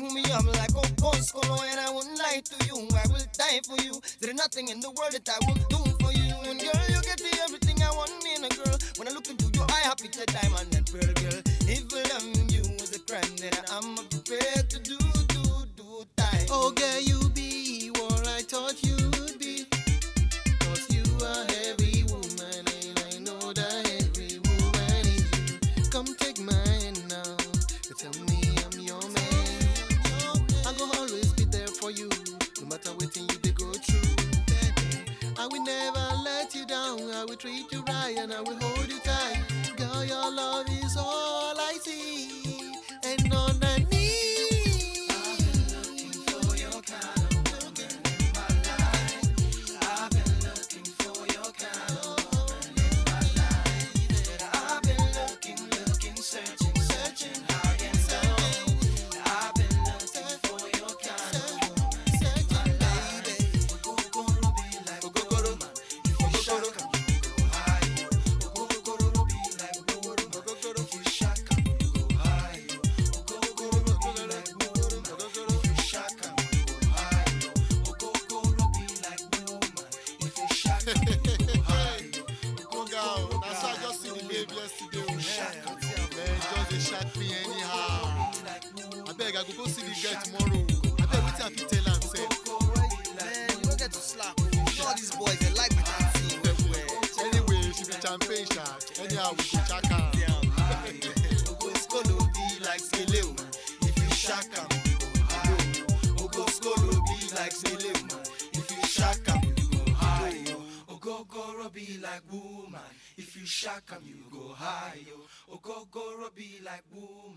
you me. I'm like, oh, boss, and I won't lie to you. I will die for you. There's nothing in the world that I won't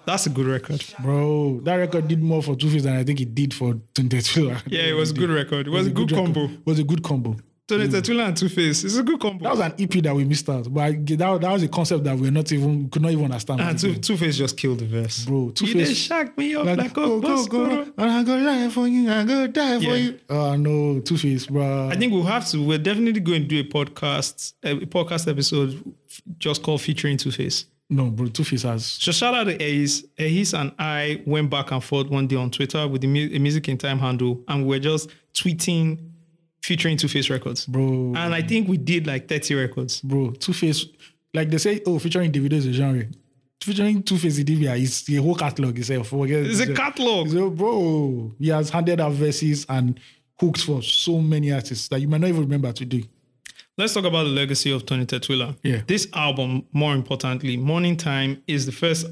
That's a good record. Bro, that record did more for Tuface than I think it did for Twenty Two. (laughs) Yeah, it was a good record. It was a good combo. It was a good combo. Tony Tetuila and Tuface. It's a good combo. That was an EP that we missed out, but I, that, that was a concept that we're not even could not even understand. And Two, Tuface just killed the verse. Bro, Tuface shock me up like, like, go a go go, girl. and I go die for you, I go die for Yeah. you. Oh no, Tuface, bro. I think we'll have to. We're definitely going to do a podcast, a podcast episode just called featuring Tuface. No, bro, Tuface has So shout out to Ace. Ace and I went back and forth one day on Twitter with the mu- a music in time handle, and we were just tweeting featuring Tuface records, bro, And I think we did like thirty records. bro. Tuface, like they say, oh, featuring Davido is a genre. Featuring Tuface Idibia is the whole catalog itself. Forget It's a catalog. So, bro, he has handed out verses and hooks for so many artists that you might not even remember today. Let's talk about the legacy of Tony Tetuila. Yeah. This album, more importantly, Morning Time is the first.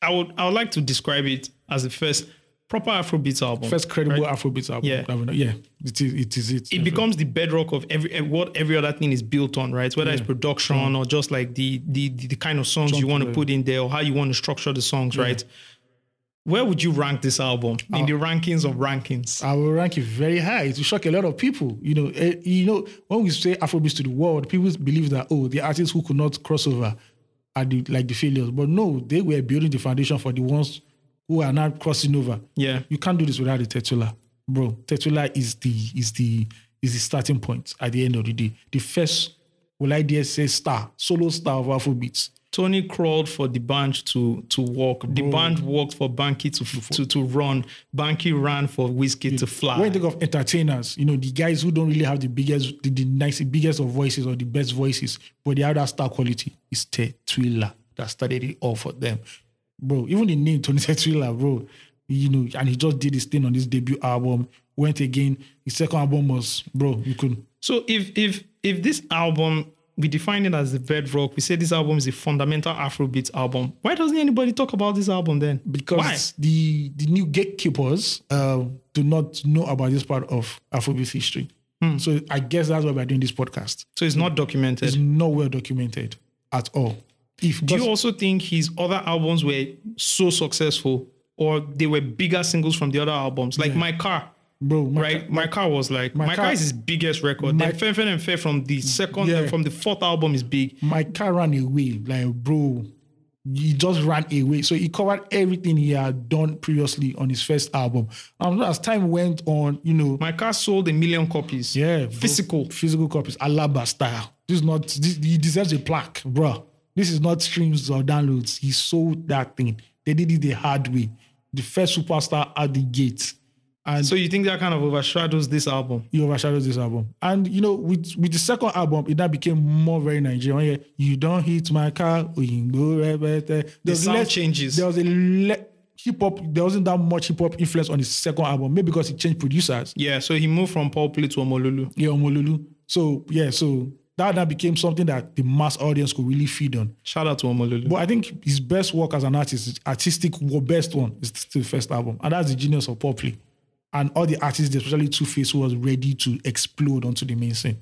I would I would like to describe it as the first proper Afrobeat album. First credible right? Afrobeats album. Yeah. I mean, yeah, it is. It is it. it becomes the bedrock of every eh, what every other thing is built on, right? Whether it's Yeah. production or just like the the the, the kind of songs you want to put in there or how you want to structure the songs, right? Where would you rank this album in the rankings of rankings? I will rank it very high. It will shock a lot of people. You know, eh, you know, when we say Afrobeats to the world, people believe that oh, the artists who could not cross over are the like the failures. But no, they were building the foundation for the ones who are not crossing over. Yeah. You can't do this without the Tetuila. Bro, Tetuila is the is the is the starting point at the end of the day. The first, will I dare say, star, solo star of Afrobeats. Tony crawled for D'banj to to walk. D'banj walked for Banky to to, to run. Banky ran for Wizkid to fly. When you think of entertainers, you know, the guys who don't really have the biggest, the, the nice, biggest of voices or the best voices, but they have that star quality, it's Tetuila that started it all for them. Bro, even the name Tony (laughs) Tetuila, bro, you know, and he just did his thing on his debut album, went again. His second album was, bro, you couldn't. So if if if this album we define it as the bedrock. We say this album is a fundamental Afrobeat album. Why doesn't anybody talk about this album then? because Why? the the new gatekeepers uh, do not know about this part of Afrobeat history. So I guess that's why we're doing this podcast. So it's not documented. It's not well documented at all. If Do you also think his other albums were so successful or they were bigger singles from the other albums? Like Yeah. My Car, bro, my right? My Car was like, My, My Car, Car- is his biggest record. My- then Fen and Fair from the second, Yeah. from the fourth album is big. my car ran away, like bro. He just ran away. So he covered everything he had done previously on his first album. And as time went on, you know, My Car sold a million copies. yeah, Physical. physical copies, Alaba style. This is not. This, he deserves a plaque, bro. This is not streams or downloads. He sold that thing. They did it the hard way. The first superstar at the gate, and So you think that kind of overshadows this album? he overshadows this album. And you know, with with the second album, it now became more very Nigerian. Yeah, you don't hit my car. The sound changes. There was a le- hip hop. There wasn't that much hip hop influence on his second album. Maybe because he changed producers. Yeah, so he moved from Paul Play to Omololu. Yeah, Omololu. So yeah, so that now became something that the mass audience could really feed on. Shout out to Omololu. But I think his best work as an artist, artistic best one, is still the first album, and that's the genius of Paul Play. And all the artists, especially Tuface, was ready to explode onto the main scene.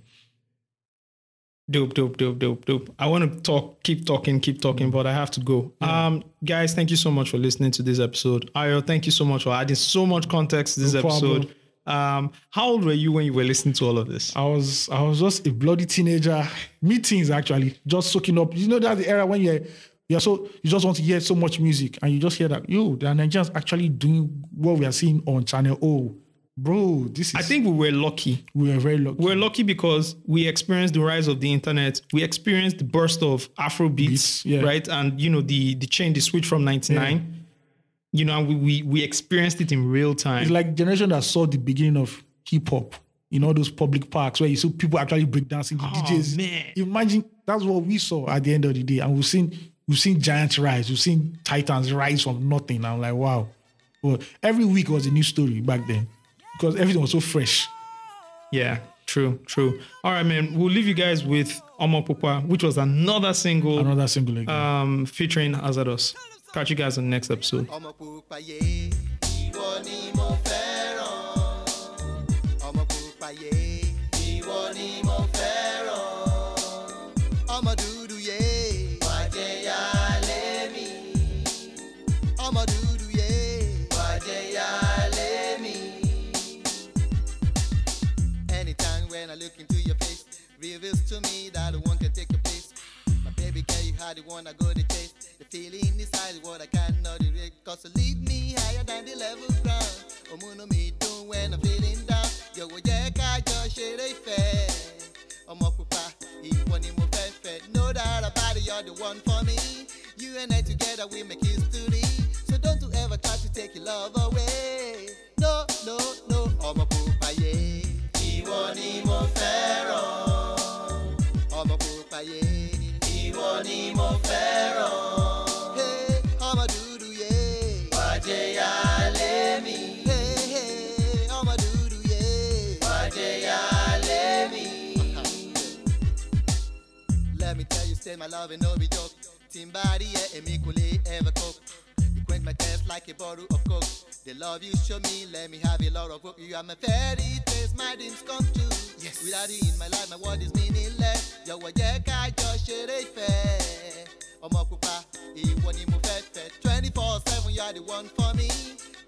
Dope, dope, dope, dope, dope. I want to talk, keep talking, keep talking, but I have to go. Um, guys, thank you so much for listening to this episode. Ayo, thank you so much for adding so much context to this No episode. Um, how old were you when you were listening to all of this? I was I was just a bloody teenager. Meetings actually, just soaking up. You know that's the era when you're you're so you just want to hear so much music and you just hear that yo, the Nigerians actually doing what we are seeing on channel O. Bro, this is I think we were lucky. we were very lucky. We were lucky because we experienced the rise of the internet. We experienced the burst of Afro beats, Beats, yeah. right? And you know the the change, the switch from ninety nine. You know, and we, we we experienced it in real time. It's like generation that saw the beginning of hip hop in all those public parks where you see people actually break dancing, the DJs. Oh, man. Imagine that's what we saw at the end of the day. And we've seen we've seen giants rise, we've seen titans rise from nothing. I'm like, wow. But every week was a new story back then. Because everything was so fresh. Yeah, true, true. All right, man. We'll leave you guys with Omo Pupa, which was another single Another single again. um, featuring Azadus. Catch you guys on the next episode. Reveals to me that one can take your place. My baby girl, you had the one I go to chase. The feeling inside what I cannot erase. Cause you lead me higher than the level ground. Omuno oh, me do when I'm feeling down. Yo, wo jẹ́ ká jọ ṣeré ìfẹ́. Ọmọ pupa, ìwọ ni mo fẹ́ fẹ́. No doubt about it, you're the one for me. You and I together, we make history. So don't you ever try to take your love away. Me tell you, stay my love and no be joke. Timbari, yeah, kò lè ever cope. You quench my thirst like a bottle of coke. The love you show me, let me have a lot of hope. You are my fairy tales, my dreams come true. Yes. Without you in my life, my world is meaningless. Yo Jọ̀wọ́ jẹ́ ká jọ ṣeré ìfẹ́. Ọmọ pupa, ìwọ ni mo fẹ́ fẹ́. Twenty four seven, you are the one for me.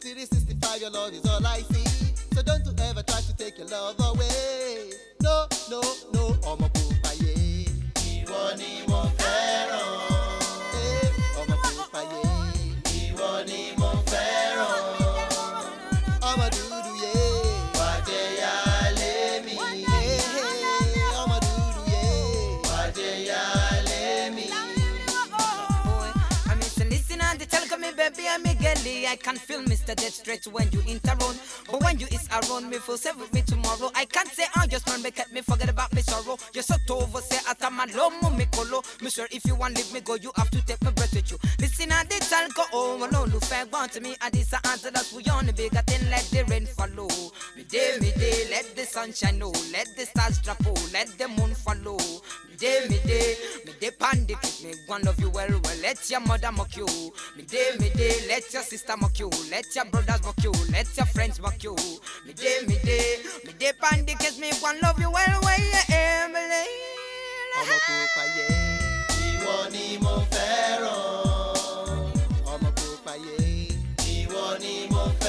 Three sixty five, your love is all I see. So don't you ever try to take your love away. No, no, no, ọmọ pupa ni mo fẹ́ràn. I can feel Mr. Death straight when you interrupt. But when you is around me, feel safe with me tomorrow. I can't say I just run make me forget about me sorrow. You're so over, say I tell my low me colo. sure if you want leave me go, you have to take my breath with you. Listen, I did tell go oh alone, look fair want to me. I this answer that we on the bigger thing, let the rain follow. Me day, me day, let the sunshine know, let the stars drop, oh, let the moon follow. Me day, me day, me day, pandemic, me one of you well, well, let your mother mock you. Me day, me day, let your sister mock you. Let your brothers mock you. Let your friends mock you. Me day, me day, me day pandy kiss me one love you well way, Emily. Ọmọ pupa yẹ. Ìwọ ni mo fẹ́ràn. Ọmọ pupa yẹ. Ìwọ ni mo fẹ́ràn.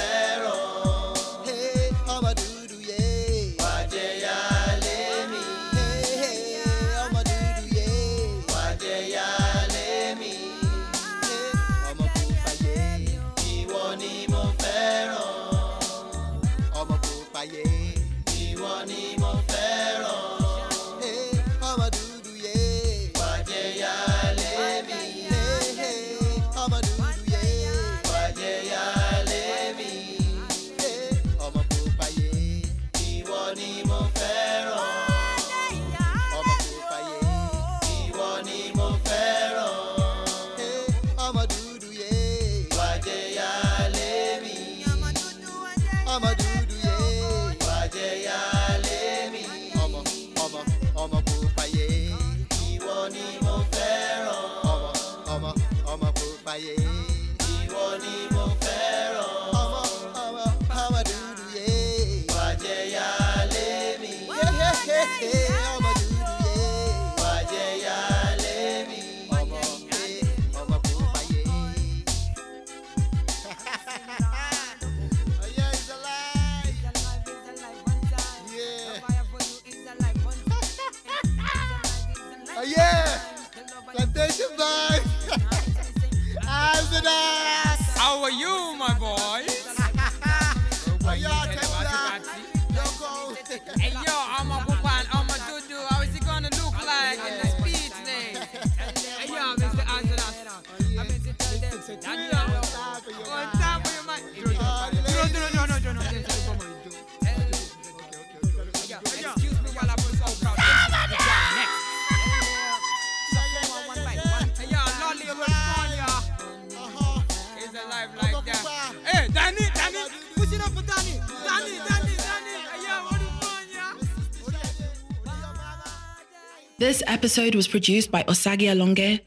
This episode was produced by Osagie Alonge,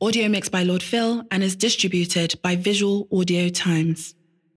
audio mixed by Lord Phil, and is distributed by Visual Audio Times.